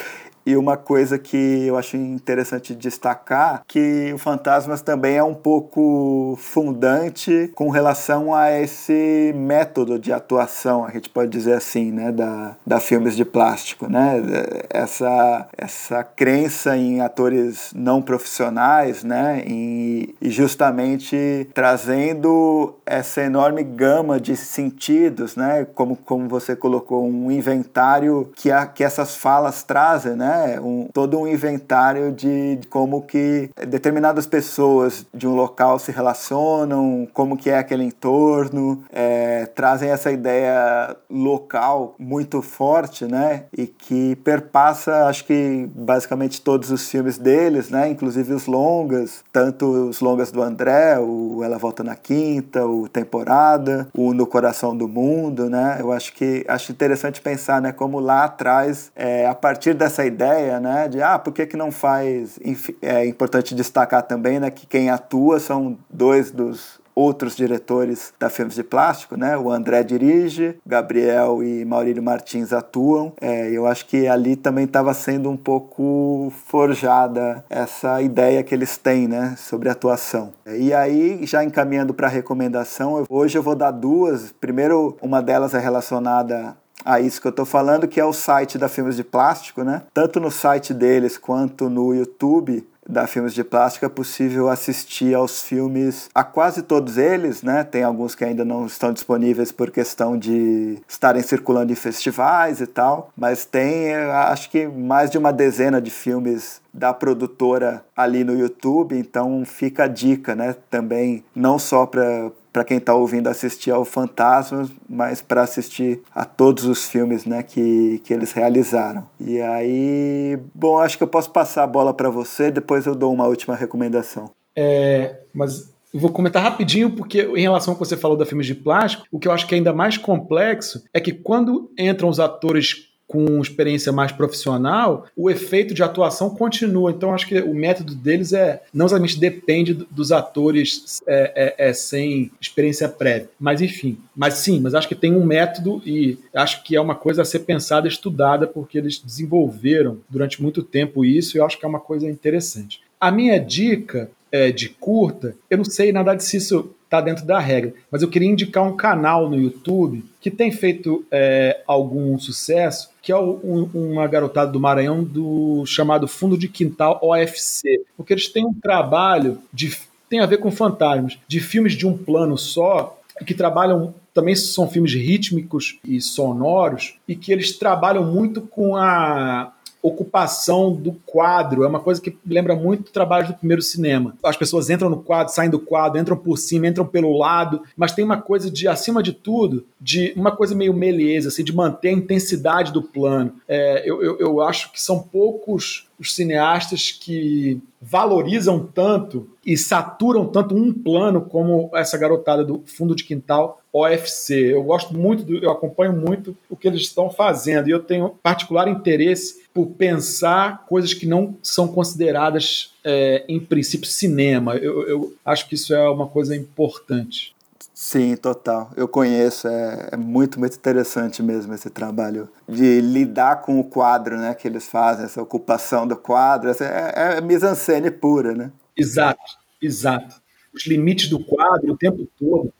e uma coisa que eu acho interessante destacar, que o Fantasmas também é um pouco fundante com relação a esse método de atuação, a gente pode dizer assim, né, da, da filmes de plástico, né? Essa, essa crença em atores não profissionais, né, e, e justamente trazendo essa enorme gama de sentidos, né, como, como você colocou, um inventário que, a, que essas falas trazem, né, né? Um, todo um inventário de, de, como que determinadas pessoas de um local se relacionam, como que é aquele entorno, é, trazem essa ideia local muito forte, né? E que perpassa, acho que basicamente todos os filmes deles, né? Inclusive os longas, tanto os longas do André, o Ela Volta na Quinta, o Temporada, o No Coração do Mundo, né? Eu acho que acho interessante pensar, né? Como lá atrás, é, a partir dessa ideia ideia, né, de ah, por que, que não faz? É importante destacar também, né, que quem atua são dois dos outros diretores da Filmes de Plástico, né? O André dirige, Gabriel e Maurílio Martins atuam. É, eu acho que ali também estava sendo um pouco forjada essa ideia que eles têm, né? Sobre atuação. E aí, já encaminhando para a recomendação, hoje eu vou dar duas. Primeiro, uma delas é relacionada a isso que eu estou falando, que é o site da Filmes de Plástico, né? Tanto no site deles quanto no YouTube da Filmes de Plástico é possível assistir aos filmes, a quase todos eles, né? Tem alguns que ainda não estão disponíveis por questão de estarem circulando em festivais e tal, mas tem, acho que mais de uma dezena de filmes da produtora ali no YouTube, então fica a dica, né? Também não só para para quem está ouvindo assistir ao Fantasmas, mas para assistir a todos os filmes né, que, que eles realizaram. E aí, bom, acho que eu posso passar a bola para você, depois eu dou uma última recomendação. É, mas vou comentar rapidinho, porque em relação ao que você falou da filmes de plástico, o que eu acho que é ainda mais complexo é que quando entram os atores com experiência mais profissional, o efeito de atuação continua. Então, acho que o método deles é não exatamente depende dos atores é, é, é, sem experiência prévia. Mas, enfim. Mas sim, mas acho que tem um método e acho que é uma coisa a ser pensada, estudada, porque eles desenvolveram durante muito tempo isso e eu acho que é uma coisa interessante. A minha dica é, de curta, eu não sei nada se isso está dentro da regra, mas eu queria indicar um canal no YouTube que tem feito é, algum sucesso, que é um, uma garotada do Maranhão do chamado Fundo de Quintal OFC, porque eles têm um trabalho de tem a ver com fantasmas, de filmes de um plano só, que trabalham também são filmes rítmicos e sonoros e que eles trabalham muito com a ocupação do quadro. É uma coisa que lembra muito o trabalho do primeiro cinema. As pessoas entram no quadro, saem do quadro, entram por cima, entram pelo lado, mas tem uma coisa de, acima de tudo, de uma coisa meio meleza, assim, de manter a intensidade do plano. É, eu, eu, eu acho que são poucos os cineastas que valorizam tanto e saturam tanto um plano como essa garotada do fundo de quintal OFC. Eu gosto muito, do, eu acompanho muito o que eles estão fazendo e eu tenho particular interesse por pensar coisas que não são consideradas, é, em princípio, cinema. Eu, eu acho que isso é uma coisa importante. Sim, total. Eu conheço, é, é, muito, muito interessante mesmo esse trabalho de lidar com o quadro, né, que eles fazem, essa ocupação do quadro, essa é, é mise-en-scène pura, né? Exato, exato. Os limites do quadro o tempo todo.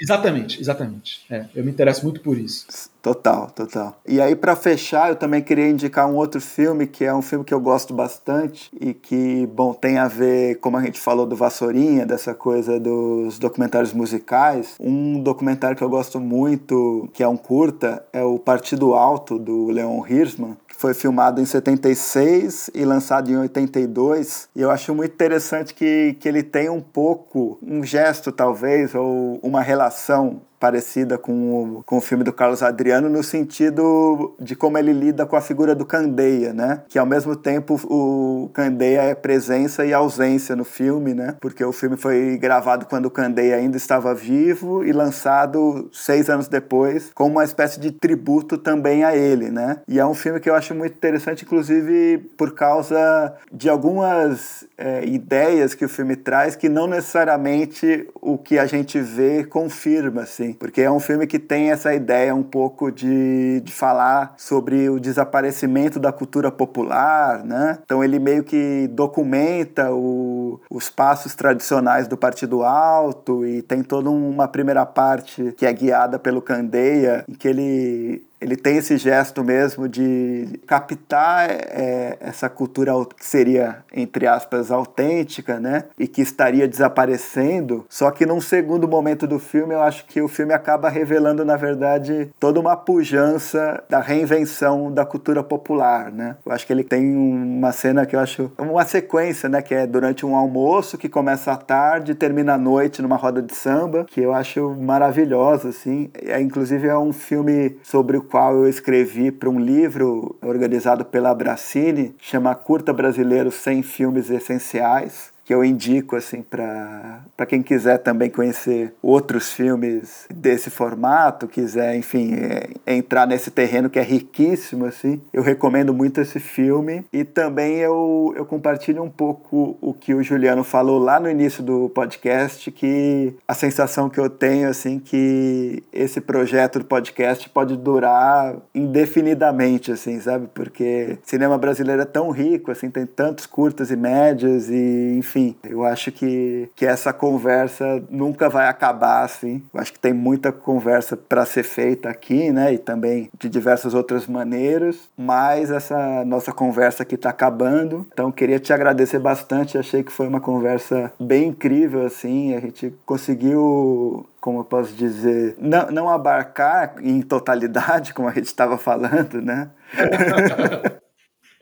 Exatamente, exatamente. É, eu me interesso muito por isso. Total, total. E aí, para fechar, eu também queria indicar um outro filme, que é um filme que eu gosto bastante e que, bom, tem a ver, como a gente falou do Vassourinha, dessa coisa dos documentários musicais. Um documentário que eu gosto muito, que é um curta, é o Partido Alto, do Leon Hirschman, que foi filmado em 76 e lançado em 82. E eu acho muito interessante que, que ele tem um pouco, um gesto talvez, ou uma relação parecida com o, com o filme do Carlos Adriano no sentido de como ele lida com a figura do Candeia, né? Que ao mesmo tempo o Candeia é presença e ausência no filme, né? Porque o filme foi gravado quando o Candeia ainda estava vivo e lançado seis anos depois como uma espécie de tributo também a ele, né? E é um filme que eu acho muito interessante, inclusive por causa de algumas é, ideias que o filme traz que não necessariamente o que a gente vê confirma, assim porque é um filme que tem essa ideia um pouco de, de falar sobre o desaparecimento da cultura popular, né? Então ele meio que documenta o, os passos tradicionais do Partido Alto e tem toda uma primeira parte que é guiada pelo Candeia, em que ele ele tem esse gesto mesmo de captar é, essa cultura que seria, entre aspas, autêntica, né? E que estaria desaparecendo. Só que num segundo momento do filme, eu acho que o filme acaba revelando, na verdade, toda uma pujança da reinvenção da cultura popular, né? Eu acho que ele tem uma cena que eu acho uma sequência, né? Que é durante um almoço que começa à tarde e termina à noite numa roda de samba, que eu acho maravilhosa, assim. É, inclusive é um filme sobre o qual eu escrevi para um livro organizado pela Bracini, chama Curta Brasileiro sem Filmes Essenciais que eu indico assim para quem quiser também conhecer outros filmes desse formato, quiser, enfim, é, entrar nesse terreno que é riquíssimo assim. Eu recomendo muito esse filme e também eu, eu compartilho um pouco o que o Juliano falou lá no início do podcast, que a sensação que eu tenho assim que esse projeto do podcast pode durar indefinidamente assim, sabe? Porque cinema brasileiro é tão rico, assim, tem tantos curtas e médias e enfim, enfim, eu acho que, que essa conversa nunca vai acabar assim. Eu acho que tem muita conversa para ser feita aqui, né? E também de diversas outras maneiras, mas essa nossa conversa aqui está acabando. Então queria te agradecer bastante. Achei que foi uma conversa bem incrível assim. A gente conseguiu como eu posso dizer, não, não abarcar em totalidade, como a gente estava falando, né?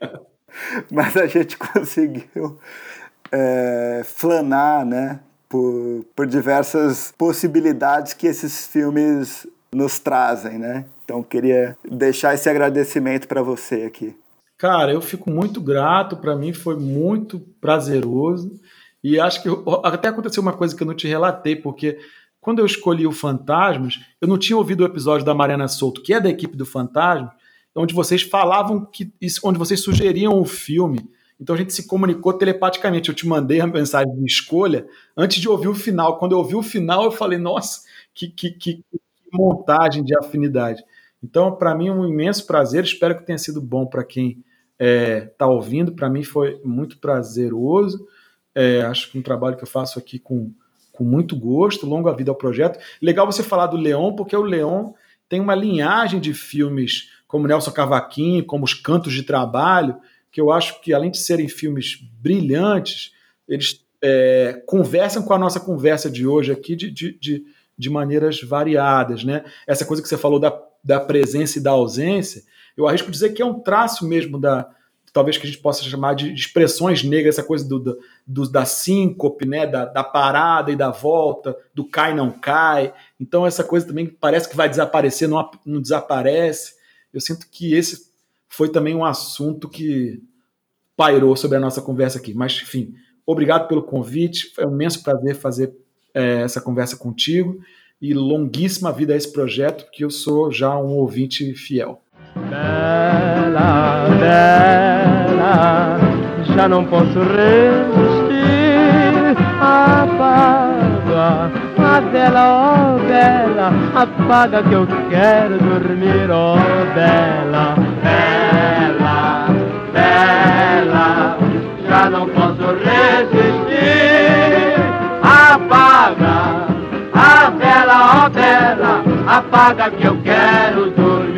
Mas a gente conseguiu é, flanar, né? Por, por diversas possibilidades que esses filmes nos trazem, né? Então queria deixar esse agradecimento para você aqui. Cara, eu fico muito grato, para mim foi muito prazeroso. E acho que até aconteceu uma coisa que eu não te relatei, porque quando eu escolhi o Fantasmas, eu não tinha ouvido o episódio da Mariana Souto, que é da equipe do Fantasma, onde vocês falavam que onde vocês sugeriam o filme. Então a gente se comunicou telepaticamente. Eu te mandei a mensagem de escolha antes de ouvir o final. Quando eu ouvi o final, eu falei, nossa, que, que, que montagem de afinidade. Então, para mim, é um imenso prazer. Espero que tenha sido bom para quem está é, tá ouvindo. Para mim, foi muito prazeroso. É, acho que um trabalho que eu faço aqui com, com muito gosto. Longa vida ao projeto. Legal você falar do Leon, porque o Leon tem uma linhagem de filmes como Nelson Cavaquinho, como Os Cantos de Trabalho, que eu acho que, além de serem filmes brilhantes, eles é, conversam com a nossa conversa de hoje aqui de, de, de, de, maneiras variadas. Né? Essa coisa que você falou da, da presença e da ausência, eu arrisco dizer que é um traço mesmo da, talvez que a gente possa chamar de expressões negras, essa coisa do, do, do, da síncope, né, da, da, parada e da volta, do cai não cai. Então essa coisa também parece que vai desaparecer, não, não desaparece. Eu sinto que esse foi também um assunto que pairou sobre a nossa conversa aqui. Mas, enfim, obrigado pelo convite. Foi um imenso prazer fazer é, essa conversa contigo. E longuíssima vida a esse projeto, que eu sou já um ouvinte fiel. Bela, bela, já não posso resistir. Apaga a vela, oh bela, apaga que eu quero dormir, oh bela, bela, já não posso resistir. Apaga a vela, oh bela, apaga que eu quero dormir.